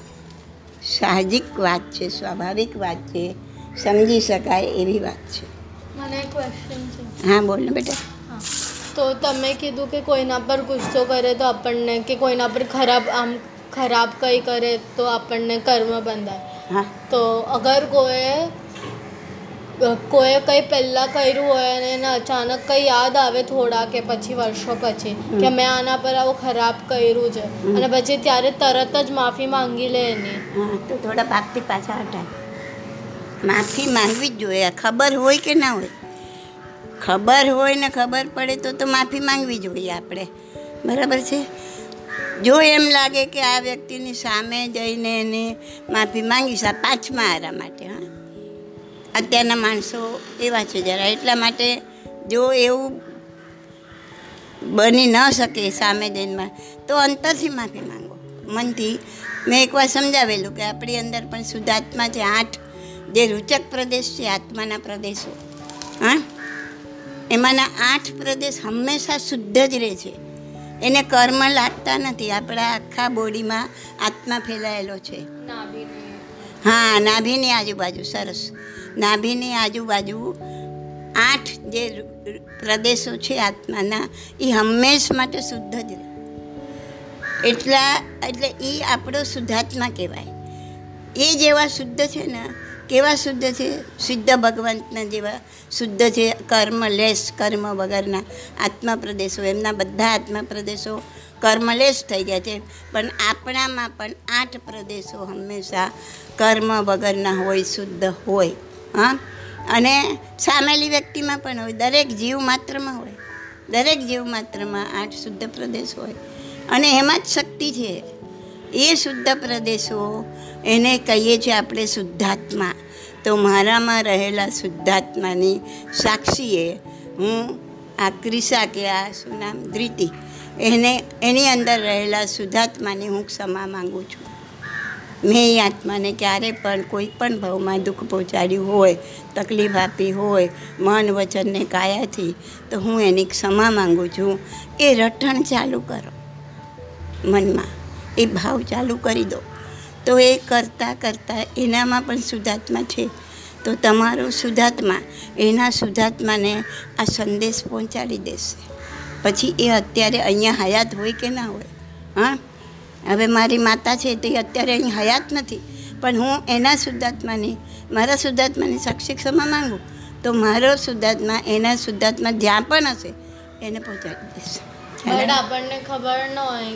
સાહજિક વાત છે સ્વાભાવિક વાત છે સમજી શકાય એવી વાત છે. મને ક્વેશ્ચન છે. હા બોલ ને બેટા. તો તમે કીધું કે કોઈના પર ગુસ્સો કરે તો આપણને કે કોઈના પર ખરાબ આમ ખરાબ કંઈ કરે તો આપણને કર્મ બંધાય. હા. તો અગર કોઈએ કોઈએ કંઈ પહેલાં કર્યું હોય અને એને અચાનક કંઈ યાદ આવે થોડા કે પછી વર્ષો પછી કે મેં આના પર આવું ખરાબ કર્યું છે અને પછી ત્યારે તરત જ માફી માંગી લે એની. હા તો થોડા પાપથી પાછા હટાય. માફી માંગવી જ જોઈએ ખબર હોય કે ના હોય. ખબર હોય ને ખબર પડે તો તો માફી માંગવી જોઈએ આપણે. બરાબર છે? જો એમ લાગે કે આ વ્યક્તિની સામે જઈને એને માફી માંગીશ આ પાંચમા આરા માટે, હા. અત્યારના માણસો એવા છે જરા, એટલા માટે જો એવું બની ન શકે સામે જઈને તો અંતરથી માફી માંગો. મનથી મેં એકવાર સમજાવેલું કે આપણી અંદર પણ શુદ્ધાત્મા છે, આઠ જે રૂચક પ્રદેશ છે, આત્માના પ્રદેશો, હા. એમાંના આઠ પ્રદેશ હંમેશા શુદ્ધ જ રહે છે. એને કર્મ લાગતા નથી. આપણા આખા બોડીમાં આત્મા ફેલાયેલો છે. હા, નાભીની આજુબાજુ, સરસ. નાભીની આજુબાજુ આઠ જે પ્રદેશો છે આત્માના એ હંમેશ માટે શુદ્ધ જ એટલા, એટલે એ આપણો શુદ્ધાત્મા કહેવાય. એ જેવા શુદ્ધ છે ને કેવા શુદ્ધ છે? શુદ્ધ ભગવંતના જેવા શુદ્ધ છે કર્મલેશ કર્મ વગરના આત્મા પ્રદેશો એમના બધા આત્મા પ્રદેશો કર્મલેશ થઈ ગયા છે. પણ આપણામાં પણ આઠ પ્રદેશો હંમેશા કર્મ વગરના હોય, શુદ્ધ હોય, હા? અને સામેલી વ્યક્તિમાં પણ હોય. દરેક જીવ માત્રમાં હોય. દરેક જીવ માત્રમાં આઠ શુદ્ધ પ્રદેશ હોય. અને એમાં જ શક્તિ છે. એ શુદ્ધ પ્રદેશો, એને કહીએ છીએ આપણે શુદ્ધાત્મા. તો મારામાં રહેલા શુદ્ધાત્માની સાક્ષીએ હું આ ક્રિસા કે આ શું નામ ધ્રિતિ એને, એની અંદર રહેલા શુદ્ધાત્માની હું ક્ષમા માગું છું. મેં એ આત્માને ક્યારે પણ, કોઈ પણ ભાવમાં દુઃખ પહોંચાડ્યું હોય, તકલીફ આપી હોય, મન વચનને કાયાથી, તો હું એની ક્ષમા માગું છું. એ રટણ ચાલુ કરો મનમાં. એ ભાવ ચાલુ કરી દો. તો એ કરતાં કરતાં એનામાં પણ શુદ્ધાત્મા છે. તો તમારો શુદ્ધાત્મા એના શુદ્ધાત્માને આ સંદેશ પહોંચાડી દેશે. પછી એ અત્યારે અહીંયા હયાત હોય કે ના હોય? હા? હવે મારી માતા છે તે અત્યારે અહીં હયાત નથી. પણ હું એના શુદ્ધાત્માને મારા શુદ્ધાત્માની સાક્ષી ક્ષમા માગું, તો મારો શુદ્ધાત્મા એના શુદ્ધાત્મા જ્યાં પણ હશે એને પહોંચાડી દેશે. બટ આપણને ખબર ન હોય.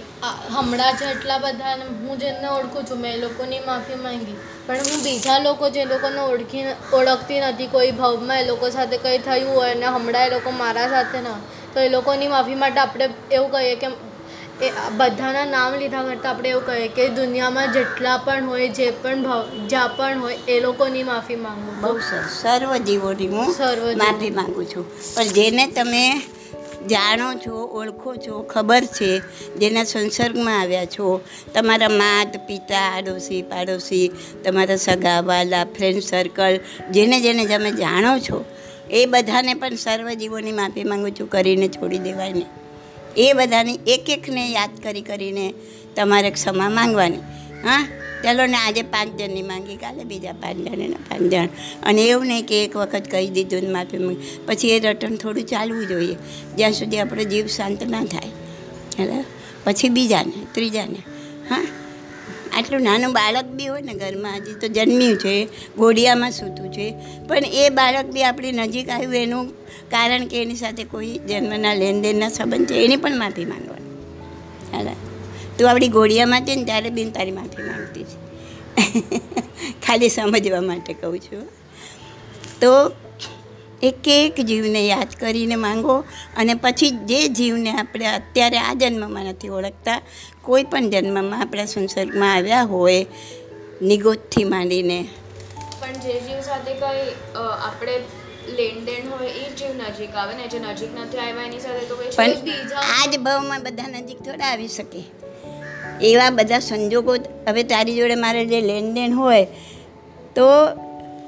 હમણાં જેટલા બધા હું જેમને ઓળખું છું મેં એ લોકોની માફી માંગી. પણ હું બીજા લોકો જે લોકોને ઓળખી ઓળખતી નથી કોઈ ભાવમાં એ લોકો સાથે કંઈ થયું હોય અને હમણાં એ લોકો મારા સાથે ના તો એ લોકોની માફી માટે આપણે એવું કહીએ કે એ બધાના નામ લીધા કરતાં આપણે એવું કહીએ કે દુનિયામાં જેટલા પણ હોય જે પણ ભાવ જ્યાં પણ હોય એ લોકોની માફી માંગવું બહુ સરસ. સર્વ જીવોની હું. માફી માંગુ છું. પણ જેને તમે જાણો છો, ઓળખો છો, ખબર છે, જેના સંસર્ગમાં આવ્યા છો. તમારા માત, પિતા, આડોશી, પાડોશી, તમારા સગા, વાલા ફ્રેન્ડ સર્કલ જેને જેને તમે જાણો છો, એ બધાને પણ સર્વ જીવોની માફી માંગુ છું, કરીને છોડી દેવાની એ બધાની એક એકને યાદ કરી કરીને તમારે ક્ષમા માંગવાની. હા? ચાલો ને આજે પાંચ જણની માંગી, કાલે બીજા પાંચ જણ એના પાંચ જણ અને એવું નહીં કે એક વખત કહી દીધું ને માફી માંગી. પછી એ રટણ થોડું ચાલવું જોઈએ. જ્યાં સુધી આપણો જીવ શાંત ના થાય. એટલે પછી બીજાને, ત્રીજાને. હા? આટલું નાનું બાળક બી હોય ને ઘરમાં, હજી તો જન્મ્યું છે ઘોડિયામાં સૂતું છે. પણ એ બાળક બી આપણી નજીક આવ્યું, એનું કારણ કે એની સાથે કોઈ જન્મના લેનદેનના સંબંધ છે, એની પણ માફી માંગવાની. હાલે? તું આપણી ઘોડિયામાં હતી ને ત્યારે બેન તારી માફી માંગતી છે. ખાલી સમજવા માટે કહું છું. તો એક એક જીવને યાદ કરીને માંગો અને પછી જે જીવને આપણે અત્યારે આ જન્મમાં નથી ઓળખતા કોઈ પણ જન્મમાં આપણા સંસર્ગમાં આવ્યા હોય નિગોદથી માંડીને. પણ જે જીવ સાથે કંઈ આપણે લેણદેણ હોય એ જ જીવ નજીક આવે ને જે નજીક નથી આવ્યા એની સાથે તો પણ આ જ ભાવમાં બધા નજીક થોડા આવી શકે. એવા બધા સંજોગો હવે તારી જોડે મારે જે લેનદેન હોય, તો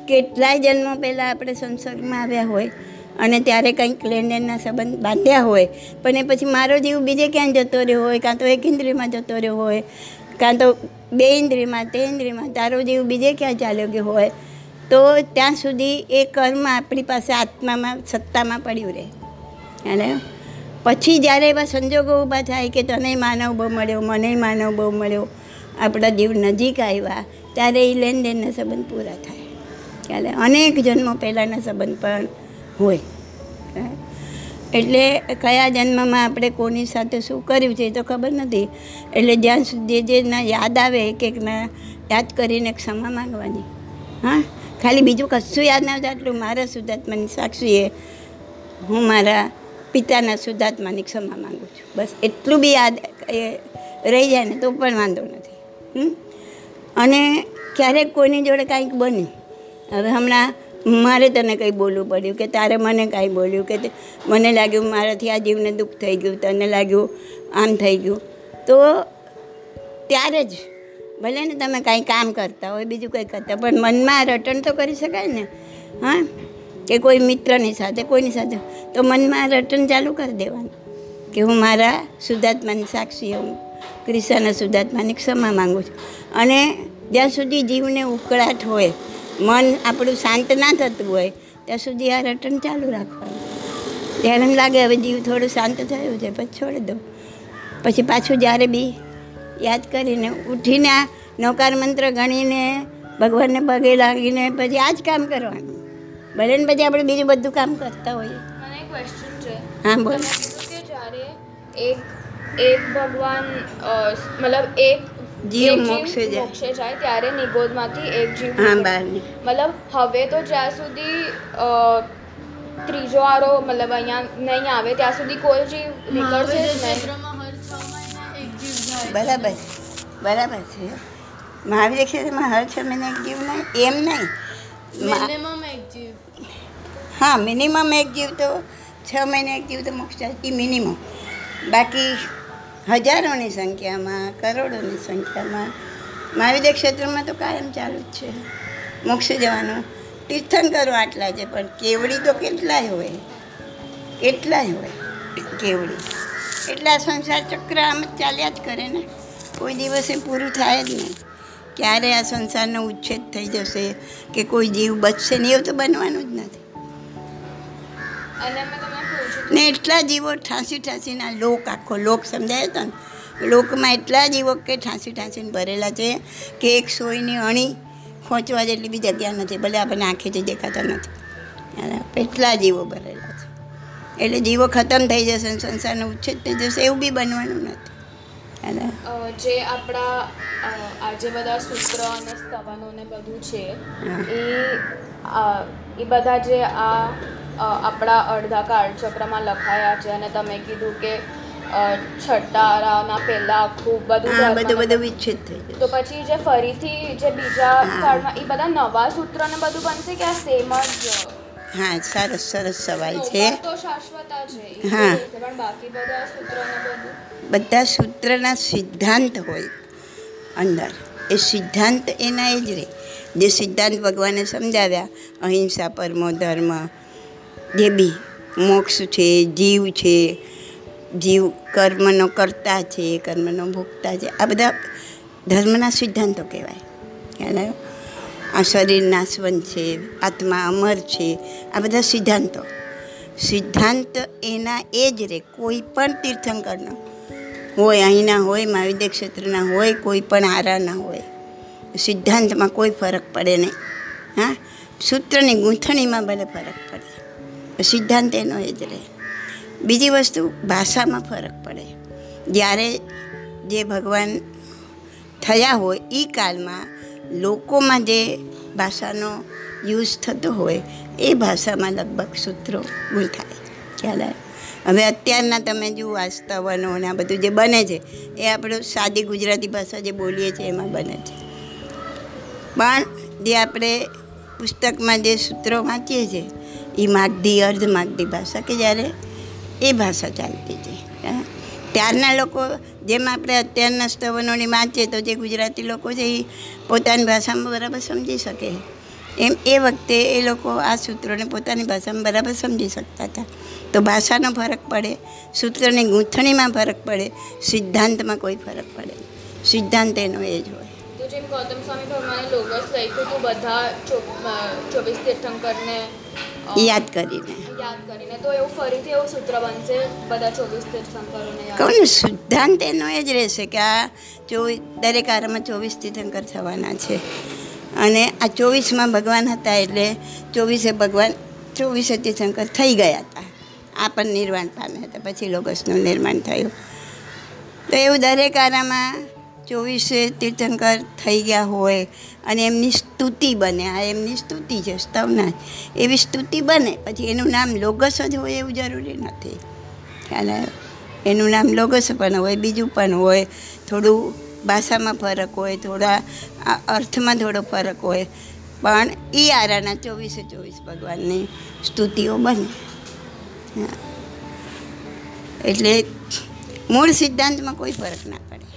કેટલાય જન્મો પહેલાં આપણે સંસર્ગમાં આવ્યા હોય અને ત્યારે કંઈક લેનદેનના સંબંધ બાંધ્યા હોય. પણ એ પછી મારો જીવ બીજે ક્યાંય જતો રહ્યો હોય? કાં તો એક ઇન્દ્રિયમાં જતો રહ્યો હોય, કાં તો બે ઇન્દ્રિયમાં તે ઇન્દ્રિયમાં, તારો જીવ બીજે ક્યાં ચાલ્યો ગયો હોય? તો ત્યાં સુધી એ કર્મ આપણી પાસે આત્મામાં, સત્તામાં પડ્યું રહે. અને પછી જ્યારે એવા સંજોગો ઊભા થાય કે તને માનવ બહુ મળ્યો, મને માનવ બહુ મળ્યો, આપણા જીવ નજીક આવ્યા, ત્યારે એ લેનદેનના સંબંધ પૂરા થાય. ચાલે અનેક જન્મો પહેલાંના સંબંધ પણ હોય. એટલે કયા જન્મમાં આપણે કોની સાથે શું કર્યું છે એ તો ખબર નથી. એટલે જ્યાં સુધી જે ના યાદ આવે એક એકના યાદ કરીને ક્ષમા માંગવાની. હા? ખાલી બીજું કશું યાદ ના આવતું આટલું મારા શુદ્ધાત્માની સાક્ષીએ હું મારા પિતાના શુદ્ધાત્માની ક્ષમા માંગુ છું. બસ એટલું બી યાદ એ રહી જાય ને તો પણ વાંધો નથી? અને ક્યારેક કોઈની જોડે કાંઈક બને. હવે હમણાં મારે તને કંઈ બોલવું પડ્યું કે તારે મને કાંઈ બોલ્યું કે મને લાગ્યું મારાથી આ જીવને દુઃખ થઈ ગયું, તને લાગ્યું આમ થઈ ગયું. તો ત્યારે જ ભલે ને તમે કાંઈ કામ કરતા હોય, બીજું કંઈ કરતા પણ મનમાં રટણ તો કરી શકાય ને. હા? કે કોઈ મિત્રની સાથે, કોઈની સાથે, તો મનમાં રટન ચાલુ કરી દેવાનું. કે હું મારા શુદ્ધાત્માની સાક્ષી હું ક્રિષ્નાના શુદ્ધાત્માની ક્ષમા માગું છું. અને જ્યાં સુધી જીવને ઉકળાટ હોય, મન આપણું શાંત ના થતું હોય, ત્યાં સુધી આ રટન ચાલુ રાખવાનું. ત્યારે એમ લાગે હવે જીવ થોડું શાંત થયું છે, પછી છોડી દો પછી પાછું જ્યારે બી યાદ કરીને ઉઠીને આ નૌકાર મંત્ર ગણીને ભગવાનને પગે લાગીને પછી આ જ કામ કરવાનું. ભલે ને પછી આપણે બીજું બધું કામ કરતા હોઈએ. મને એક ક્વેશ્ચન છે. હા બોલ. કે જ્યારે એક એક ભગવાન મતલબ એક જીવ મોક્ષે જાય. મોક્ષે જાય ત્યારે નિગોદમાંથી એક જીવ હા બહાર મતલબ હવે તો જ્યાં સુધી ત્રીજો આરો મતલબ અહીંયા નહીં આવે ત્યાં સુધી કોઈ જીવ નીકળશે જ નહીં. ક્ષેત્રમાં હર એક જીવ જાય. બરાબર. બરાબર છે. મહાવીર ક્ષેત્રમાં હર છ મહિને એક જીવ નહીં એમ નહીં. મિનિમમ એક જીવ. હા મિનિમમ એક જીવ તો છ મહિને એક જીવ તો મોક્ષ એ મિનિમમ બાકી હજારોની સંખ્યામાં, કરોડોની સંખ્યામાં મહાવિદ્ય ક્ષેત્રમાં તો કાયમ ચાલુ જ છે. મોક્ષ જવાનું તીર્થંકરો આટલા છે, પણ કેવડી તો કેટલાય હોય? કેટલાય હોય? કેવડી? એટલા સંસાર ચક્ર આમ જ ચાલ્યા જ કરે ને? કોઈ દિવસે પૂરું થાય જ નહીં. ક્યારે આ સંસારનો ઉચ્છેદ થઈ જશે કે કોઈ જીવ બચશે ને? એવું તો બનવાનું જ નથી. ને એટલા જીવો ઠાંસી ઠાંસીના લોક આખો લોક સમજાય તો ને? લોકમાં એટલા જીવો કે ઠાંસી ઠાંસીને ભરેલા છે કે એક સોયની અણી ખોંચવા જેટલી બી જગ્યા નથી ભલે આપણને આંખેથી દેખાતા નથી. એટલા જીવો ભરેલા છે. એટલે જીવો ખતમ થઈ જશે સંસારનો ઉચ્છેદ થઈ જશે એવું બી બનવાનું નથી. જે આપણા આજે બધા સૂત્ર અને સ્તવનો ને બધું છે એ બધા જે આ આપણા અડધા કાળચક્રમાં લખાયા છે અને તમે કીધું કે છટારાના પહેલા આખું બધું બધું બધું વિચ્છેદ થઈ ગયું. તો પછી જે ફરીથી જે બીજા. કાળમાં એ બધા નવા સૂત્ર ને બધું બનશે કે આ સેમ જ? હા સરસ સરસ સવાલ છે. હા. બાકી બધા સૂત્ર ને બધું? બધા સૂત્રના સિદ્ધાંત હોય અંદર. એ સિદ્ધાંત એના એ જ રહે જે સિદ્ધાંત ભગવાને સમજાવ્યા અહિંસા પરમો ધર્મ જે મોક્ષ છે, જીવ છે, જીવ કર્મનો કરતા છે, કર્મનો ભોગતા છે, આ બધા ધર્મના સિદ્ધાંતો કહેવાય. ખ્યાલ આ શરીર નાશવંત છે, આત્મા અમર છે, આ બધા સિદ્ધાંતો. સિદ્ધાંત એના એ જ રે, કોઈ પણ તીર્થંકરનો હોય, અહીંના હોય, મહાવિદ્ય ક્ષેત્રના હોય, કોઈ પણ આરાના હોય. સિદ્ધાંતમાં કોઈ ફરક પડે નહીં. હા? સૂત્રની ગૂંથણીમાં ભલે ફરક સિદ્ધાંત એનો એ જ રહે બીજી વસ્તુ, ભાષામાં ફરક પડે. જ્યારે જે ભગવાન થયા હોય એ કાળમાં લોકોમાં જે ભાષાનો યુઝ થતો હોય, એ ભાષામાં લગભગ સૂત્રો ગૂંથાય ખ્યાલ હવે અત્યારના તમે જુઓ વાસ્તવનો ને આ બધું જે બને છે, એ આપણે સાદી ગુજરાતી ભાષા જે બોલીએ છીએ, એમાં બને છે. પણ જે આપણે પુસ્તકમાં જે સૂત્રો વાંચીએ છીએ એ માગધી અર્ધ માગધી ભાષા કે જ્યારે એ ભાષા ચાલતી હતી. ત્યારના લોકો, જેમ આપણે અત્યારના સ્તવનોની વાંચીએ તો જે ગુજરાતી લોકો છે એ પોતાની ભાષામાં બરાબર સમજી શકે. એમ એ વખતે એ લોકો આ સૂત્રોને પોતાની ભાષામાં બરાબર સમજી શકતા હતા. તો ભાષાનો ફરક પડે, સૂત્રની ગૂંથણીમાં ફરક પડે, સિદ્ધાંતમાં કોઈ ફરક પડે સિદ્ધાંત એનો એ જ હોય. ગૌતમ સ્વામી ભગવાને લોગસ લખ્યું હતું, બધા ચોવીસ તીર્થંકરને યાદ કરીને યાદ કરીને. તો એવું ફરીથી એવું સૂત્ર બનશે બધા ચોવીસ તીર્થંકરોને કહું સિદ્ધાંત એનો એ જ રહેશે કે આ ચોવીસ દરેક આરામાં ચોવીસ તીર્થંકર થવાના છે. અને આ ચોવીસમાં ભગવાન હતા એટલે ચોવીસે ભગવાન ચોવીસે તીર્થંકર થઈ ગયા હતા. આ પણ નિર્વાણ પામ્યા હતા. પછી લોગસનું નિર્માણ થયું. તો એવું દરેક આરામાં ચોવીસે તીર્થંકર થઈ ગયા હોય અને એમની સ્તુતિ બને. આ એમની સ્તુતિ છે, સ્તવના. એવી સ્તુતિ બને, પછી એનું નામ લોગસ જ હોય એવું જરૂરી નથી. ખ્યાલ એનું નામ લોગસ પણ હોય, બીજું પણ હોય. થોડું ભાષામાં ફરક હોય, થોડા અર્થમાં થોડો ફરક હોય. પણ એ આરાના ચોવીસે ચોવીસ ભગવાનની સ્તુતિઓ બને. એટલે મૂળ સિદ્ધાંતમાં કોઈ ફરક ના પડે.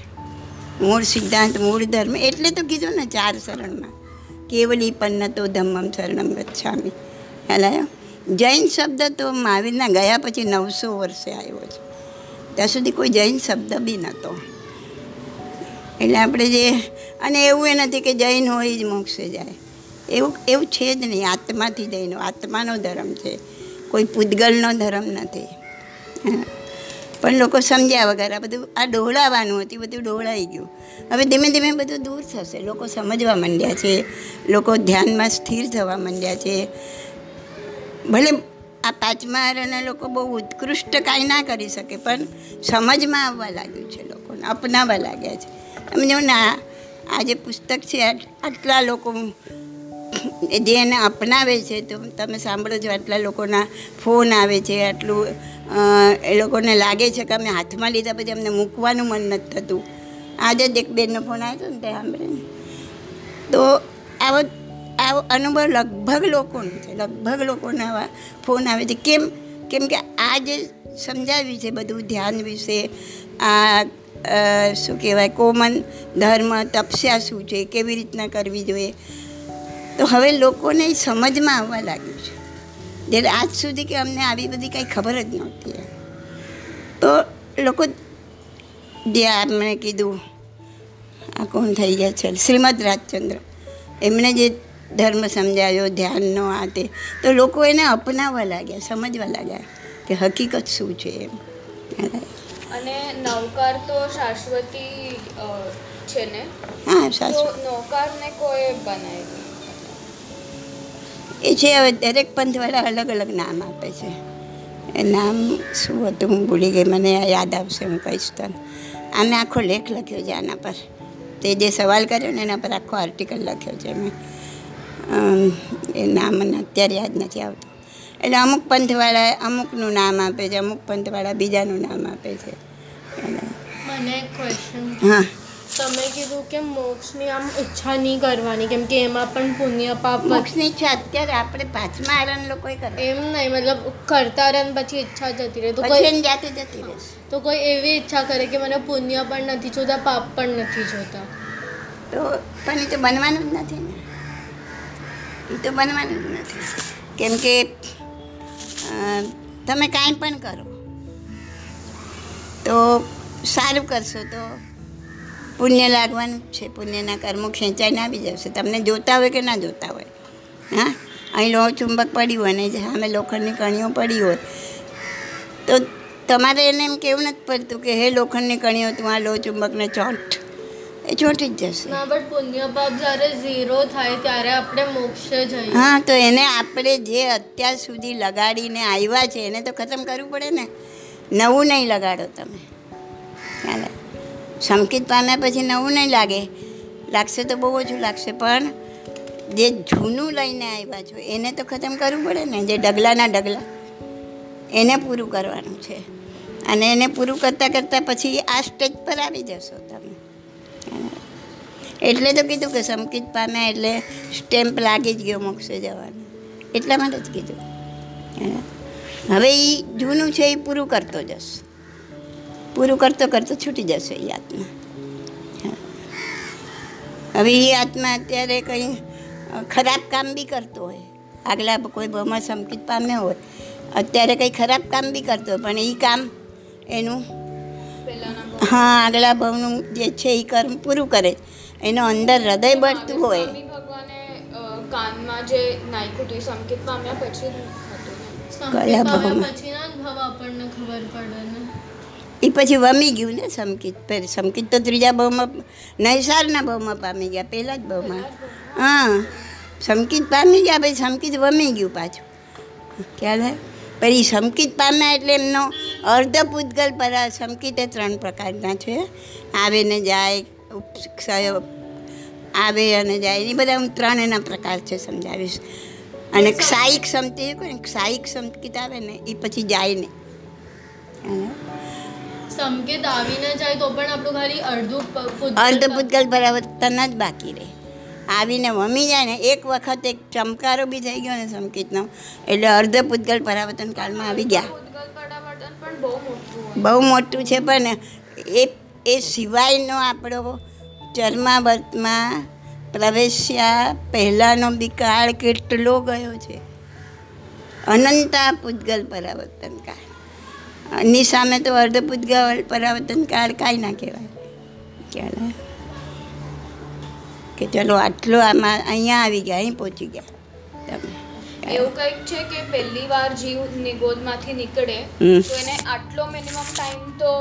મૂળ સિદ્ધાંત, મૂળ ધર્મ એટલે તો કીધું ને ચાર શરણમાં. કેવલી પન્ન તો ધમ્મમ શરણમ ગચ્છામી. હેલાયો. જૈન શબ્દ તો મહાવીરના ગયા પછી નવસો વર્ષે આવ્યો છે. ત્યાં સુધી કોઈ જૈન શબ્દ બી નહોતો એટલે આપણે જે, અને એવું એ નથી કે જૈન હોય જ મોક્ષે જાય. એવું એવું છે જ નહીં. આત્માથી જૈનો, આત્માનો ધર્મ છે. કોઈ પૂતગલનો ધર્મ નથી. હા. પણ લોકો સમજ્યા વગર આ બધું, આ ડોહળાવાનું હતું બધું ડોળાઈ ગયું. હવે ધીમે ધીમે બધું દૂર થશે. લોકો સમજવા માંડ્યા છે, લોકો ધ્યાનમાં સ્થિર થવા માંડ્યા છે. ભલે આ પાંચમા આરાના લોકો બહુ ઉત્કૃષ્ટ કાંઈ ના કરી શકે, પણ સમજમાં આવવા લાગ્યું છે લોકોને, અપનાવવા લાગ્યા છે. સમજો ને, આ જે પુસ્તક છે આટ- આટલા લોકો જે એને અપનાવે છે, તો તમે સાંભળો છો આટલા લોકોના ફોન આવે છે, આટલું એ લોકોને લાગે છે કે અમે હાથમાં લીધા પછી અમને મૂકવાનું મન નથી થતું. આજે જ એક બેનનો ફોન આવ્યો ને તે સાંભળે તો આવો આવો અનુભવ લગભગ લોકોનો છે, લગભગ લોકોને આવા ફોન આવે છે. કેમ કેમ કે આ જે સમજાવ્યું છે બધું ધ્યાન વિશે, આ શું કહેવાય, કોમન ધર્મ, તપસ્યા શું છે, કેવી રીતના કરવી જોઈએ તો હવે લોકોને સમજમાં આવવા લાગ્યું છે. જ્યારે આજ સુધી કે અમને આવી બધી કંઈ ખબર જ નહોતી તો લોકો જે આપણે કીધું આ કોણ થઈ ગયા છે? શ્રીમદ રાજચંદ્ર. એમણે જે ધર્મ સમજાવ્યો ધ્યાનનો આ તે તો લોકો એને અપનાવવા લાગ્યા સમજવા લાગ્યા કે હકીકત શું છે એમ. અને નવકાર તો શાશ્વતી છે ને? હા શાશ્વત નવકારને કોઈ બનાવી એ છે હવે દરેક પંથવાળા અલગ અલગ નામ આપે છે. એ નામ શું હતું હું ભૂલી ગઈ મને યાદ આવશે હું કહીશ તને. આમે આખો લેખ લખ્યો છે આના પર. તે જે સવાલ કર્યો ને એના પર આખો આર્ટિકલ લખ્યો છે મેં. એ નામ મને અત્યારે યાદ નથી આવતું. એટલે અમુક પંથવાળા અમુકનું નામ આપે છે અમુક પંથવાળા બીજાનું નામ આપે છે. મને હા. તમે કીધું કે મોક્ષની આમ ઈચ્છા નહીં કરવાની કેમ કે એમાં પણ પુણ્ય પાપ મોક્ષની ઈચ્છા અત્યારે આપણે પાંચમા આરણ લોકોએ કરે. એમ નહીં મતલબ કરતા રહે ને પછી ઈચ્છા જતી રહે. તો કોઈ જાતે જતી રહે. તો કોઈ એવી ઈચ્છા કરે કે મને પુણ્ય પણ નથી જોતા પાપ પણ નથી જોતા. તો પણ એ તો બનવાનું જ નથી ને. એ તો બનવાનું જ નથી. કેમ કે તમે કાંઈ પણ કરો તો સારું કરશો તો પુણ્ય લાગવાનું છે. પુણ્યના કર્મો ખેંચાઈને આવી જશે. તમને જોતા હોય કે ના જોતા હોય? હા? અહીં લોહ ચુંબક પડ્યું હોય અને સામે લોખંડની કણીઓ પડી હોય. તો તમારે એને એમ કેવું નથી પડતું કે હે લોખંડની કણીઓ તું આ લોહ ચુંબકને ચોંટ. એ ચોંટી જ જશે. ના બટ પુણ્ય પાપ જ્યારે ઝીરો થાય ત્યારે આપણે મોક્ષે જઈએ. હા તો એને આપણે જે અત્યાર સુધી લગાડીને આવ્યા છે એને તો ખતમ કરવું પડે ને? નવું નહીં લગાડો તમે. ચાલે. સંકિત પામ્યા પછી નવું નહીં લાગે. લાગશે તો બહુ ઓછું લાગશે, પણ જે જૂનું લઈને આવ્યા છો, એને તો ખતમ કરવું પડે ને, જે ડગલાના ડગલા. એને પૂરું કરવાનું છે. અને એને પૂરું કરતાં કરતાં પછી આ સ્ટેજ પર આવી જશો તમે. એટલે તો કીધું કે સમકિત પામ્યા એટલે સ્ટેમ્પ લાગી જ ગયો મોક્ષે જવાનું. એટલા માટે જ કીધું. હવે એ જૂનું છે એ પૂરું કરતો જશે. પૂરું કરતો કરતો છૂટી જશે એ આત્મા. હવે એ આત્મા અત્યારે કંઈ ખરાબ કામ બી કરતો હોય. આગલા કોઈ બહુમાં સંકિત પામ્યો હોય. અત્યારે કંઈ ખરાબ કામ બી કરતો હોય પણ એ કામ એનું હા આગલા ભાવનું જે છે એ કર્મ પૂરું કરે. એનો અંદર હૃદય બળતું હોય. કાનમાં જે હતું સંકેત પામ્યા પછી કયા પામ્યા ભાવમાં? પછી ના ભાવ આપણને ખબર પડે ને. એ પછી વમી ગયું ને સમકિત પહેલાં સમકિત તો ત્રીજા બહુમાં, નૈસારના બહુમાં પામી ગયા પહેલાં જ બહુમાં. હા, સમકિત પામી ગયા, પછી સમકિત વમી ગયું પાછું. ખ્યાલ હે? પછી સમકિત પામ્યા એટલે એમનો અર્ધ પૂતગલ પર સમકિત એ ત્રણ પ્રકારના છે. આવે ને જાય આવે અને જાય એ બધા હું ત્રણ એના પ્રકાર છે સમજાવીશ. અને ક્ષાયિક સમતી ક્ષાયિક સમકિત આવે ને એ પછી જાય ને સંકેત આવીને જાય તો પણ આપણું ખાલી અડધું અર્ધ ભૂતકાળ પરાવર્તન જ બાકી રહે. આવીને વમી જાય ને એક વખત એક ચમકારો બી થઈ ગયો ને સંકેતનો એટલે અર્ધ ભૂતકાળ પરાવર્તન કાળમાં આવી ગયા. બહુ મોટું છે પણ એ એ સિવાયનો આપણો ચર્માવર્તમાં પ્રવેશ્યા પહેલાંનો બી કાળ કેટલો ગયો છે. અનંતા પૂતગલ પરાવર્તન કાળ. એની સામે તો અર્ધ પૂતગલ પરાવર્તન કાળ કાંઈ ના કહેવાય. ખ્યાલ કે ચલો આટલો આમાં અહીંયા આવી ગયા અહીં પહોંચી ગયા. તમે. એવું કંઈક છે કે પહેલી વાર જીવ નિગોદમાંથી નીકળે તો એને આટલો મિનિમમ ટાઈમ તો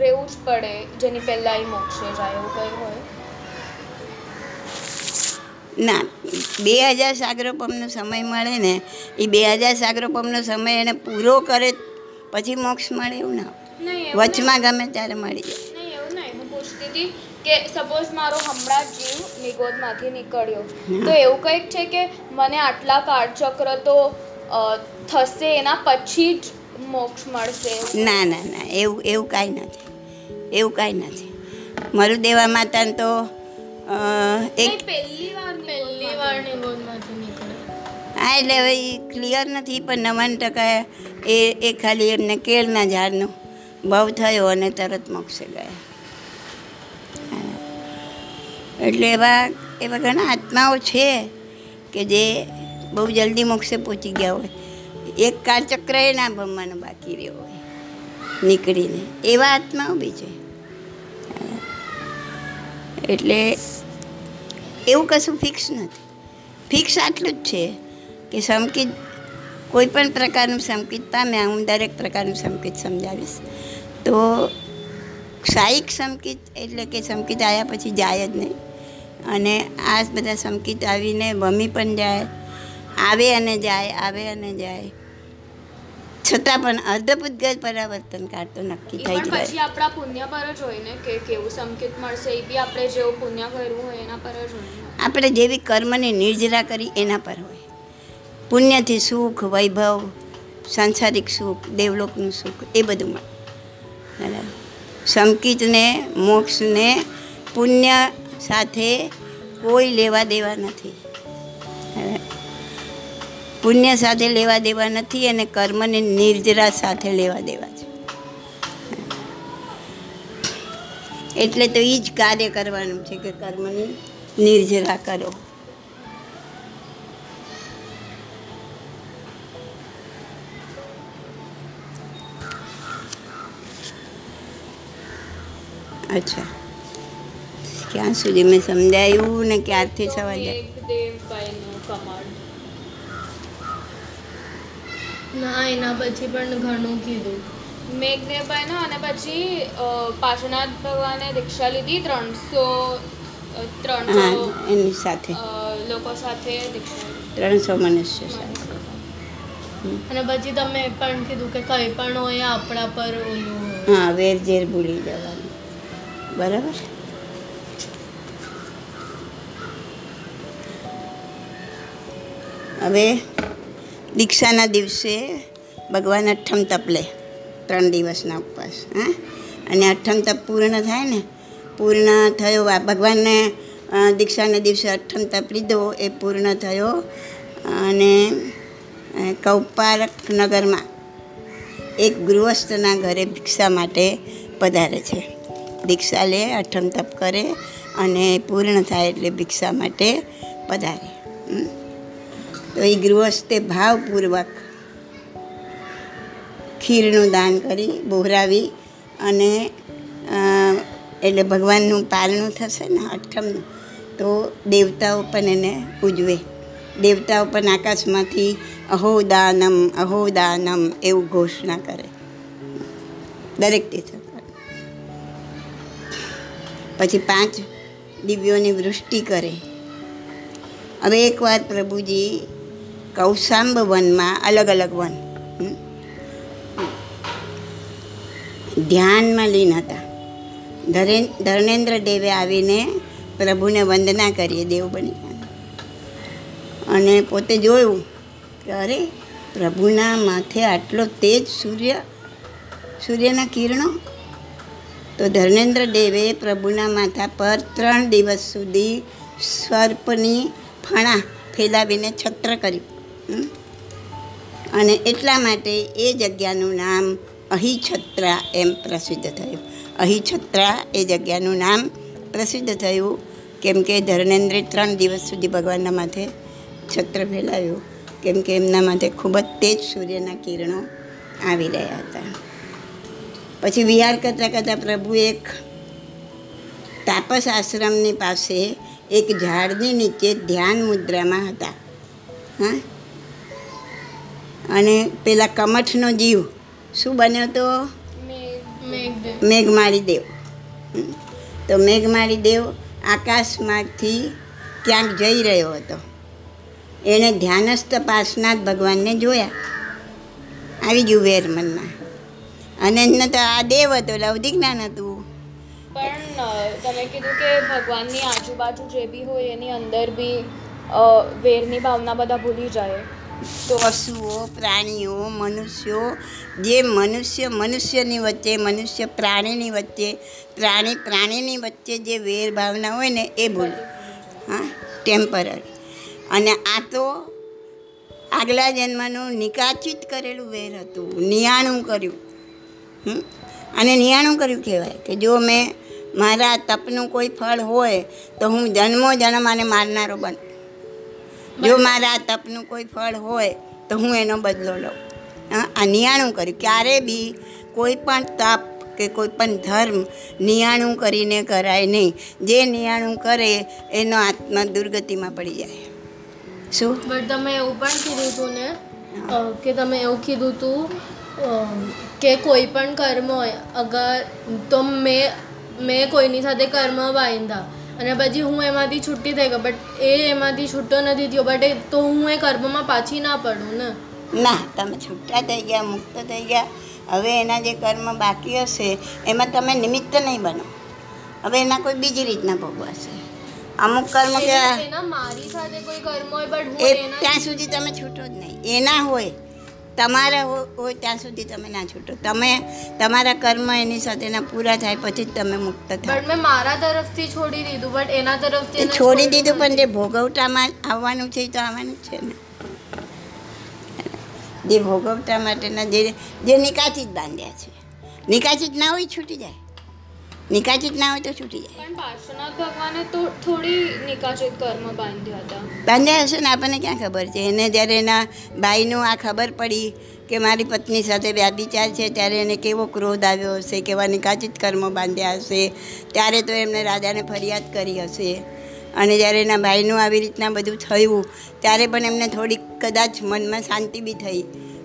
રહેવું જ પડે જેની પહેલાં એ મોક્ષે જાય એવું કંઈ હોય? ના બે હજાર સાગરોપમનો સમય મળે ને એ બે હજાર સાગરોપમનો સમય એને પૂરો કરે પછી મોક્ષ મળે એવું ના વચમાં ગમે ત્યારે મળી જાય. એવું નહીં. હું પૂછતી હતી કે સપોઝ મારો હમણાં જ જીવ નિગોદમાંથી નીકળ્યો. તો એવું કંઈક છે કે મને આટલા કાળચક્ર તો થશે એના પછી જ મોક્ષ મળશે ના ના ના. એવું એવું કાંઈ નથી. એવું કાંઈ નથી. મારું દેવા માતાને તો એક પહેલી વાર પહેલી વાર નિગોદમાંથી હા, એટલે હવે એ ક્લિયર નથી, પણ નવ્વાણું ટકા એ એ ખાલી એમને કેળના ઝાડનો ભાવ થયો અને તરત મોક્ષે ગયા. એટલે એવા એવા ઘણા આત્માઓ છે કે જે બહુ જલ્દી મોક્ષે પહોંચી ગયા હોય. એક કાળચક્ર એ ના ભમવાનો બાકી રહ્યો હોય, નીકળીને. એવા આત્માઓ બી છે. એટલે એવું કશું ફિક્સ નથી. ફિક્સ આટલું જ છે. કે સંકિત કોઈ પણ પ્રકારનું સંકિત પામે હું દરેક પ્રકારનું સંકિત સમજાવીશ તો સાયિક સંકિત એટલે કે સંકિત આવ્યા પછી જાય જ નહીં અને આ બધા સંકિત આવીને ભમી પણ જાય આવે અને જાય આવે અને જાય છતાં પણ અર્ધપુદ્ગલ પરાવર્તન કાળ તો નક્કી થઈ જ પછી આપણા પુણ્ય પર જ હોય ને કે કેવું સંકેત મળશે એ બી આપણે જેવું પુણ્ય કર્યું હોય એના પર જ હોય આપણે જેવી કર્મની નિર્જરા કરી એના પર હોય પુણ્યથી સુખ, વૈભવ, સાંસારિક સુખ, દેવલોકનું સુખ, એ બધું મળે. સંકિતને, મોક્ષને, પુણ્ય સાથે કોઈ લેવા દેવા નથી. પુણ્ય સાથે લેવા દેવા નથી અને કર્મને નિર્જરા સાથે લેવા દેવા છે. એટલે તો એ જ કાર્ય કરવાનું છે કે કર્મની નિર્જરા કરો. અચ્છા. ક્યાં સુધી મેં સમજાયું ને ક્યારથી સવાલ ના એના પછી પણ ઘણું કીધું. મેઘદેવભાઈનો અને પછી પાર્શ્વનાથ ભગવાને દીક્ષા લીધી ત્રણસો ત્રણસો એની સાથે. લોકો સાથે ત્રણસો મનુષ્ય સાથે. અને પછી તમે પણ કીધું કે કંઈ પણ હોય આપણા પર ઓલું હા વેર ઝેર ભૂલી જવાનું. બરાબર? હવે દીક્ષાના દિવસે ભગવાન અઠ્ઠમ તપ લે, ત્રણ દિવસના ઉપવાસ, હા? અને અઠ્ઠમ તપ પૂર્ણ થાય ને, પૂર્ણ થયો ભગવાનને દીક્ષાના દિવસે અઠ્ઠમ તપ લીધો, એ પૂર્ણ થયો, અને કૌપારક નગરમાં એક ગૃહસ્થના ઘરે ભિક્ષા માટે પધારે છે. દીક્ષા લે, અઠમ તપ કરે અને પૂર્ણ થાય એટલે ભિક્ષા માટે પધારે. તો એ ગૃહસ્થે ભાવપૂર્વક ખીરનું દાન કરી, બોહરાવી અને એટલે ભગવાનનું પારણું થશે ને અઠમનું, તો દેવતાઓ પણ એને ઉજવે. દેવતાઓ પણ આકાશમાંથી અહો દાનમ અહો દાનમ એવું ઘોષણા કરે. દરેક તીર્થંકર. પછી પાંચ દિવ્યોની વૃષ્ટિ કરે. હવે એકવાર પ્રભુજી, કૌશાંબ વનમાં અલગ અલગ વન ધ્યાનમાં લીન હતા. ધર્મેન્દ્ર દેવે આવીને પ્રભુને વંદના કરીએ દેવ બની અને પોતે જોયું કે અરે, પ્રભુના માથે આટલો તેજ સૂર્ય, સૂર્યના કિરણો તો ધર્મેન્દ્ર દેવે પ્રભુના માથા પર ત્રણ દિવસ સુધી સર્પની ફણા ફેલાવીને છત્ર કર્યું. અને એટલા માટે એ જગ્યાનું નામ અહિછત્રા એમ પ્રસિદ્ધ થયું. અહિછત્રા એ જગ્યાનું નામ પ્રસિદ્ધ થયું કેમ કે ધર્મેન્દ્રે ત્રણ દિવસ સુધી ભગવાનના માથે છત્ર ફેલાવ્યું. કેમ કે એમના માથે ખૂબ જ તેજ સૂર્યના કિરણો આવી રહ્યા હતા. પછી વિહાર કરતાં કરતાં પ્રભુ એક તાપસ આશ્રમની પાસે એક ઝાડની નીચે ધ્યાન મુદ્રામાં હતા. હા? અને પેલા કમઠનો જીવ. શું બન્યો તો? મેઘમાળી દેવ. તો મેઘમાળી દેવ આકાશમાંથી ક્યાંક જઈ રહ્યો હતો. એણે ધ્યાનસ્થ પાસનાથ ભગવાનને જોયા. આવી ગયું વેર મનમાં. અને એમને તો આ દેવ હતો એટલે જ્ઞાન હતું. પણ તમે કીધું કે ભગવાનની આજુબાજુ જે બી હોય એની અંદર બી વેરની ભાવના બધા ભૂલી જાય. તો પશુઓ પ્રાણીઓ મનુષ્યો જે મનુષ્ય મનુષ્યની વચ્ચે મનુષ્ય પ્રાણીની વચ્ચે પ્રાણી પ્રાણીની વચ્ચે જે વેર ભાવના હોય ને એ ભૂલ. હા ટેમ્પરરી અને આ તો આગલા જન્મનું નિકાચિત કરેલું વેર હતું નિયાણું કર્યું. અને નિયાણું કર્યું કહેવાય કે જો મેં મારા તપનું કોઈ ફળ હોય તો હું જન્મો જન્મ આને મારનારો બન જો મારા તપનું કોઈ ફળ હોય તો હું એનો બદલો લઉં. હા, આ નિયાણું કર્યું. ક્યારે બી કોઈ પણ તપ કે કોઈ પણ ધર્મ નિયાણું કરીને કરાય નહીં. જે નિયાણું કરે એનો આત્મા દુર્ગતિમાં પડી જાય. શું? બટ તમે એવું પણ કીધું હતું ને કે તમે એવું કીધું હતું કે કોઈ પણ કર્મ હોય અગર તો મેં મેં કોઈની સાથે કર્મ બાંધ્યા અને પછી હું એમાંથી છૂટી થઈ ગયો બટ એ એમાંથી છૂટો નથી થયો બટ એ તો હું એ કર્મમાં પાછી ના પડું ને? ના તમે છૂટા થઈ ગયા મુક્ત થઈ ગયા હવે એના જે કર્મ બાકી હશે એમાં તમે નિમિત્ત નહીં બનો. હવે એના કોઈ બીજી રીતના ભોગવાશે. અમુક કર્મ કે એના મારી સાથે કોઈ કર્મ હોય બટ એ ત્યાં સુધી તમે છૂટો જ નહીં. એના હોય તમારા હોય ત્યાં સુધી તમે ના છૂટો. તમે તમારા કર્મ એની સાથેના પૂરા થાય પછી જ તમે મુક્ત થાય મેં મારા તરફથી છોડી દીધું બટ એના તરફથી છોડી દીધું પણ જે ભોગવટામાં આવવાનું છે એ તો આવવાનું છે ને. જે ભોગવટા માટેના જે જે નિકાચિત બાંધ્યા છે. નિકાચિત ના હોય છૂટી જાય. નિકાચિત ના હોય તો છૂટી જાય? પણ પાર્શ્વનાથ ભગવાને તો થોડી નિકાચિત કર્મ બાંધ્યા હતા. બાંધ્યા હશે ને? આપણને ક્યાં ખબર છે? એને જ્યારે એના ભાઈનું આ ખબર પડી કે મારી પત્ની સાથે વ્યાભિચાર છે ત્યારે એને કેવો ક્રોધ આવ્યો હશે કેવા નિકાચિત કર્મ બાંધ્યા હશે ત્યારે તો એમને રાજાને ફરિયાદ કરી હશે. અને જ્યારે એના ભાઈનું આવી રીતના બધું થયું ત્યારે પણ એમને થોડીક કદાચ મનમાં શાંતિ બી થઈ.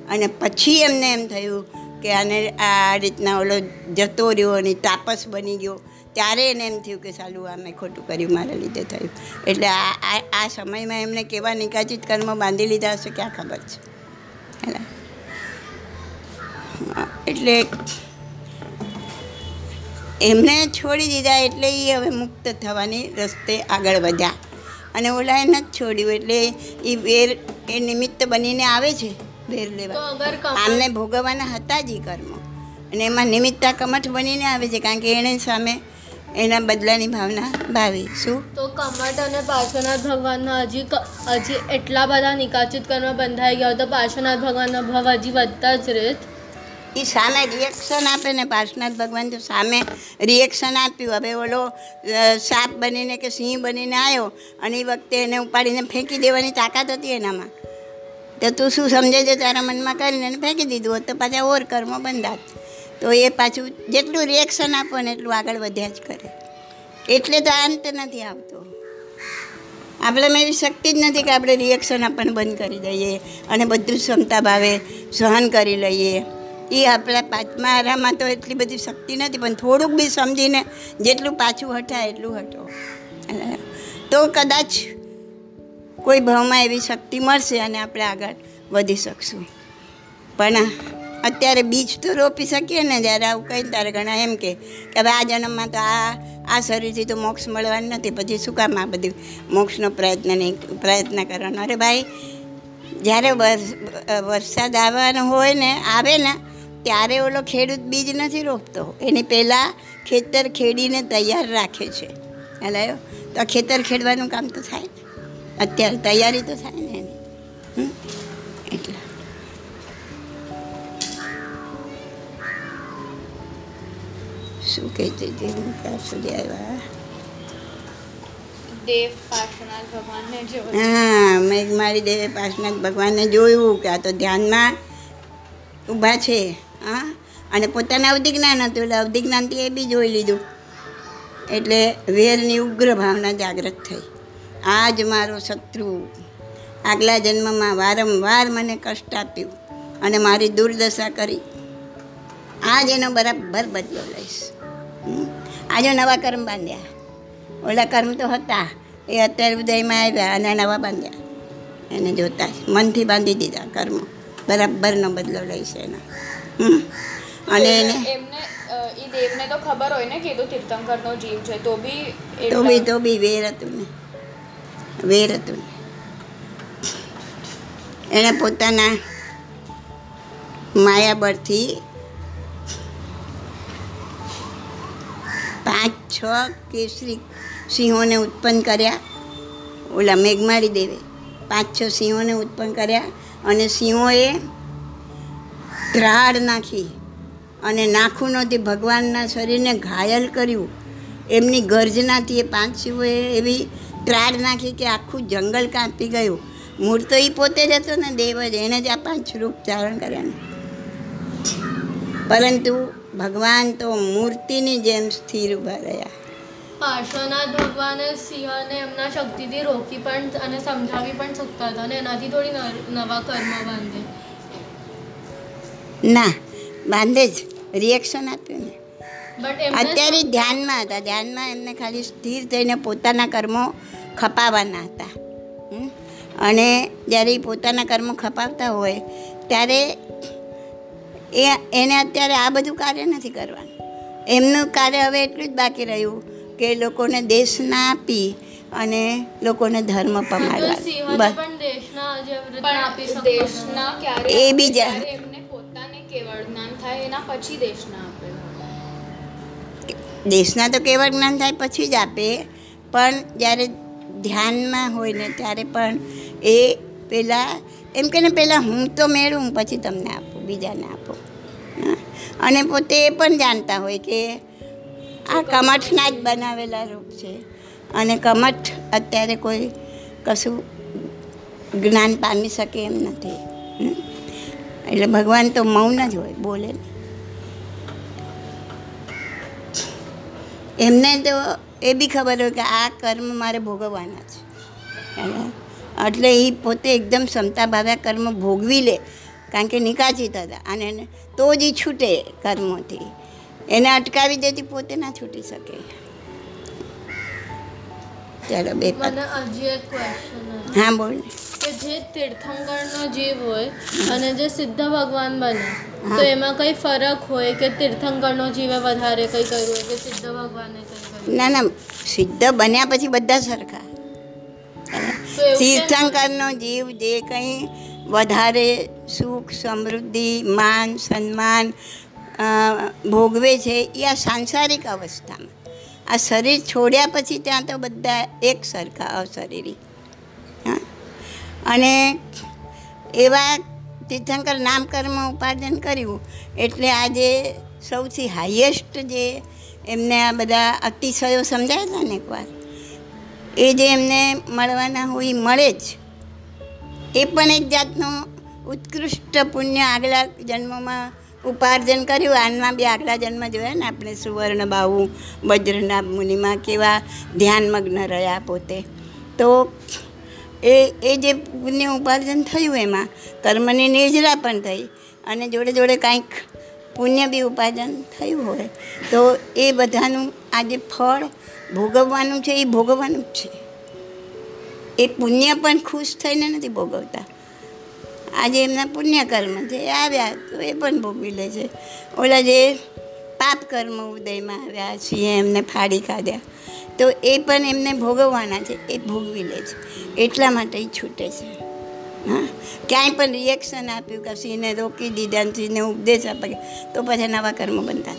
અને પછી એમને એમ થયું કે આને આ રીતના ઓલો જતો રહ્યો અને તાપસ બની ગયો, ત્યારે એને એમ થયું કે સાલું આ મેં ખોટું કર્યું, મારા લીધે થયું. એટલે આ આ સમયમાં એમને કેવા નિકાચિત કર્મ બાંધી લીધા હશે ક્યાં ખબર છે. એટલે એમને છોડી દીધા એટલે એ હવે મુક્ત થવાની રસ્તે આગળ વધ્યા. અને ઓલા એને નથી છોડ્યું, એટલે એ વેર એ નિમિત્ત બનીને આવે છે. વેર લેવા. આમને ભોગવવાના હતા જ એ કર્મો. અને એમાં નિમિત્તા કમઠ બનીને આવે છે કારણ કે એણે સામે એના બદલાની ભાવના ભાવી. શું? તો કમઠ અને પાર્શ્વનાથ ભગવાનના હજી હજી એટલા બધા નિકાચિત કર્મ બંધાઈ ગયા તો પાર્શ્વનાથ ભગવાનનો ભાવ હજી વધતા જ રહે એ સામે રિએક્શન આપે ને પાર્શ્વનાથ ભગવાન તો સામે રિએક્શન આપ્યું. હવે ઓલો સાપ બનીને કે સિંહ બનીને આવ્યો અને એ વખતે એને ઉપાડીને ફેંકી દેવાની તાકાત હતી એનામાં. તો તું શું સમજે છે તારા મનમાં કરીને ફેંકી દીધું હોત તો પાછા ઓર કર્મ બંધાત તો એ પાછું જેટલું રિએક્શન આપો ને એટલું આગળ વધ્યા જ કરે. એટલે તો અંત નથી આવતો. આપણામાં એવી શક્તિ જ નથી કે આપણે રિએક્શન આપણને બંધ કરી દઈએ અને બધું ક્ષમતા ભાવે સહન કરી લઈએ. એ આપણા પાંચમા આરામાં તો એટલી બધી શક્તિ નથી, પણ થોડુંક બી સમજીને જેટલું પાછું હટાય એટલું હટો. તો કદાચ કોઈ ભાવમાં એવી શક્તિ મળશે અને આપણે આગળ વધી શકશું. પણ અત્યારે બીજ તો રોપી શકીએ ને જ્યારે આવું કંઈ ત્યારે ઘણા એમ કે હવે આ જન્મમાં તો આ આ શરીરથી તો મોક્ષ મળવાનું નથી. પછી શું કામ આ બધું મોક્ષનો પ્રયત્ન નહીં પ્રયત્ન કરવાનો? અરે ભાઈ, જ્યારે વરસાદ આવવાનો હોય ને, આવે ને, ત્યારે ઓલો ખેડૂત બીજ નથી રોપતો. એની પહેલાં ખેતર ખેડીને તૈયાર રાખે છે. હલાયો તો ખેતર ખેડવાનું કામ તો થાય અત્યારે તૈયારી તો થાય ને એની. એટલે. શું કહેતી હતી હું ક્યાં સુધી આવ્યા? હા મેં મારી દેવે પાર્શનાથ ભગવાનને જોયું કે આ તો ધ્યાનમાં ઊભા છે હા? અને પોતાના અવધિજ્ઞાન હતું એટલે અવધિજ્ઞાનથી એ બી જોઈ લીધું. એટલે વેરની ઉગ્ર ભાવના જાગૃત થઈ. આ જ મારો શત્રુ. આગલા જન્મમાં વારંવાર મને કષ્ટ આપ્યું અને મારી દુર્દશા કરી. આજ એનો બરાબર બદલો લઈશ? આજે નવા કર્મ બાંધ્યા. ઓલા કર્મ તો હતા. એ અત્યારે ઉદયમાં આવ્યા અને નવા બાંધ્યા. એને જોતા. મનથી બાંધી દીધા કર્મ. બરાબરનો બદલો લઈશ એનો. અને એને દેવને તો ખબર હોય ને કે તો તીર્થંકરનો જીવ છે. તો બી તો બી તો બી વેર હતું ને. વેર હતું એણે પોતાના માયાબળથી પાંચ, છ કેસરી સિંહોને ઉત્પન્ન કર્યા. ઓલા મેઘમારી દેવે પાંચ, છ સિંહોને ઉત્પન્ન કર્યા અને સિંહોએ ત્રાડ નાખી અને નાખુનોથી ભગવાનના શરીરને ઘાયલ કર્યું. એમની ગર્જનાથી એ પાંચ સિંહોએ એવી ત્રાડ નાખી કે આખું જંગલ કાપી ગયું. મૂળ તો એ પોતે જ હતો ને દેવ જ. એણે જ આ પાંચ રૂપ ધારણ કર્યા પરંતુ ભગવાન તો મૂર્તિની જેમ સ્થિર ઊભા રહ્યા. પાર્શ્વનાથ ભગવાને સિંહને એમના શક્તિથી રોકી પણ અને સમજાવી પણ શકતા હતા અને એનાથી થોડી નવા કર્મ બાંધે. ના બાંધે જ. રિએક્શન આપ્યું ને. અત્યારે ધ્યાનમાં હતા. ધ્યાનમાં એમને ખાલી સ્થિર થઈને પોતાના કર્મો ખપાવવાના હતા. અને જ્યારે એ પોતાના કર્મો ખપાવતા હોય ત્યારે એ એને અત્યારે આ બધું કાર્ય નથી કરવાનું. એમનું કાર્ય હવે એટલું જ બાકી રહ્યું કે લોકોને દેશના આપી અને લોકોને ધર્મ પમાડવા બસ. એ બીજા. પોતાને કેવળ જ્ઞાન થાય એના પછી દેશના દેશના તો કેવળ જ્ઞાન થાય પછી જ આપે, પણ જ્યારે ધ્યાનમાં હોય ને ત્યારે પણ એ પહેલાં એમ કે ને પહેલાં હું તો મેળવું, પછી તમને આપું, બીજાને આપું. અને પોતે એ પણ જાણતા હોય કે આ કમઠના જ બનાવેલા રૂપ છે અને કમઠ અત્યારે કોઈ કશું જ્ઞાન પામી શકે એમ નથી. એટલે ભગવાન તો મૌન જ હોય, બોલે નહીં એમને તો એ બી ખબર હોય કે આ કર્મ મારે ભોગવવાના છે. એટલે એ પોતે એકદમ ક્ષમતા ભાવે કર્મ ભોગવી લે. કારણ કે નિકાચિત હતા અને એને તો જ એ છૂટે કર્મોથી. એને અટકાવી દેતી પોતે ના છૂટી શકે. ચાલો બે હા બોલ. કે જે તીર્થંકરનો જીવ હોય અને જે સિદ્ધ ભગવાન બને તો એમાં કઈ ફરક હોય કે તીર્થંકરનો જીવે વધારે કઈ કર્યું હોય કે સિદ્ધ ભગવાને કઈ ના ના સિદ્ધ બન્યા પછી બધા સરખા. તીર્થંકરનો જીવ જે કંઈ વધારે સુખ સમૃદ્ધિ માન સન્માન ભોગવે છે એ આ સાંસારિક અવસ્થામાં. આ શરીર છોડ્યા પછી ત્યાં તો બધા એક સરખા અશરીરી. હા? અને એવા તીર્થંકર નામકર્મ ઉપાર્જન કર્યું. એટલે આજે સૌથી હાઈએસ્ટ જે એમને આ બધા અતિશયો સમજાય હતા ને એકવાર, એ જે એમને મળવાના હોય મળે જ. એ પણ એક જાતનું ઉત્કૃષ્ટ પુણ્ય આગલા જન્મમાં ઉપાર્જન કર્યું. આનમાં બી આગલા જન્મ જોયા ને આપણે સુવર્ણ બાવું વજ્રના મુનિમાં કેવા ધ્યાનમગ્ન રહ્યા પોતે. તો એ એ જે પુણ્ય ઉપાર્જન થયું એમાં, કર્મની નિર્જરા પણ થઈ અને જોડે જોડે કાંઈક પુણ્ય બી ઉપાર્જન થયું હોય, તો એ બધાનું આ જે ફળ ભોગવવાનું છે, એ ભોગવવાનું જ છે. એ પુણ્ય પણ ખુશ થઈને નથી ભોગવતા. આજે એમના પુણ્ય કર્મ છે, એ આવ્યા તો એ પણ ભોગવી લે છે. ઓલા જે પાપ કર્મ ઉદયમાં આવ્યા છીએ એમને ફાડી ખાધ્યા તો એ પણ એમને ભોગવવાના છે એ ભોગવી લે છે. એટલા માટે એ છૂટે છે. હા? ક્યાંય પણ રિએક્શન આપ્યું કે સિંહને રોકી દીધા સિંહને ઉપદેશ આપે તો પછી નવા કર્મ બનતા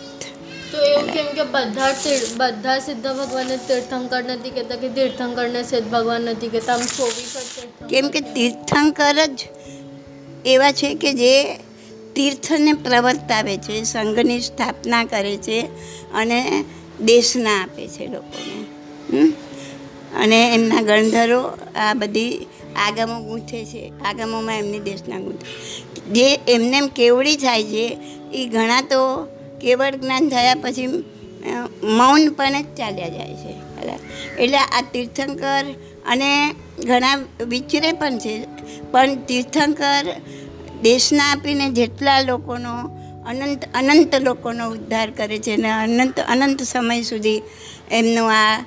તો એવું કેમ કે બધા બધા સિદ્ધ ભગવાનને તીર્થંકર નથી કહેતા કે તીર્થંકરને સિદ્ધ ભગવાન નથી કહેતા? આમ ચોવીસ કેમ કે તીર્થંકર જ એવા છે કે જે તીર્થને પ્રવર્તાવે છે, સંઘની સ્થાપના કરે છે અને દેશના આપે છે લોકોને? અને એમના ગણધરો આ બધી આગમો ગૂંથે છે. આગમોમાં એમની દેશના ગૂંથે. જે એમને એમ કેવડી થાય છે, એ ઘણા તો કેવળ જ્ઞાન થયા પછી મૌનપણે જ ચાલ્યા જાય છે? એટલે આ તીર્થંકર અને ઘણા વિચરે પણ છે. પણ તીર્થંકર દેશના આપીને જેટલા લોકોનો અનંત અનંત લોકોનો ઉદ્ધાર કરે છે અને અનંત અનંત સમય સુધી એમનું આ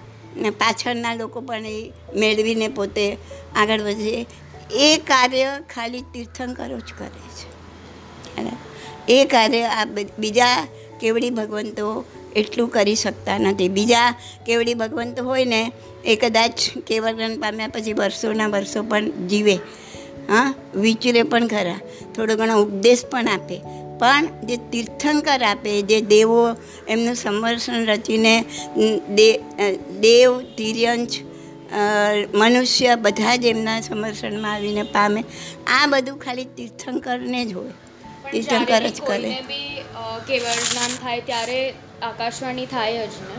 પાછળના લોકો પણ એ મેળવીને પોતે આગળ વધે. એ કાર્ય ખાલી તીર્થંકરો જ કરે છે. એ કાર્ય આ બીજા કેવડી ભગવંતો એટલું કરી શકતા નથી. બીજા કેવડી ભગવંતો હોય ને એ કદાચ કેવળ પામ્યા પછી વર્ષોના વર્ષો પણ જીવે. હા વિચરે પણ ખરા. થોડો ઘણો ઉપદેશ પણ આપે. પણ જે તીર્થંકર આપે જે દેવો એમનું સંવર્ષણ રચીને દેવ તિર્યંશ મનુષ્ય બધા જ એમના સમર્ષણમાં આવીને પામે. આ બધું ખાલી તીર્થંકરને જ હોય. તીર્થંકર જ કરે. કેવળ જ્ઞાન થાય ત્યારે આકાશવાણી થાય જ ને?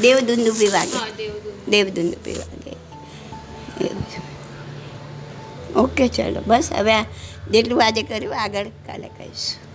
દેવદુંદુભી વાગે. દેવદૂત વાગે. એવું ઓકે ચાલો બસ હવે આ જેટલું આજે કર્યું આગળ કાલે કહીશું.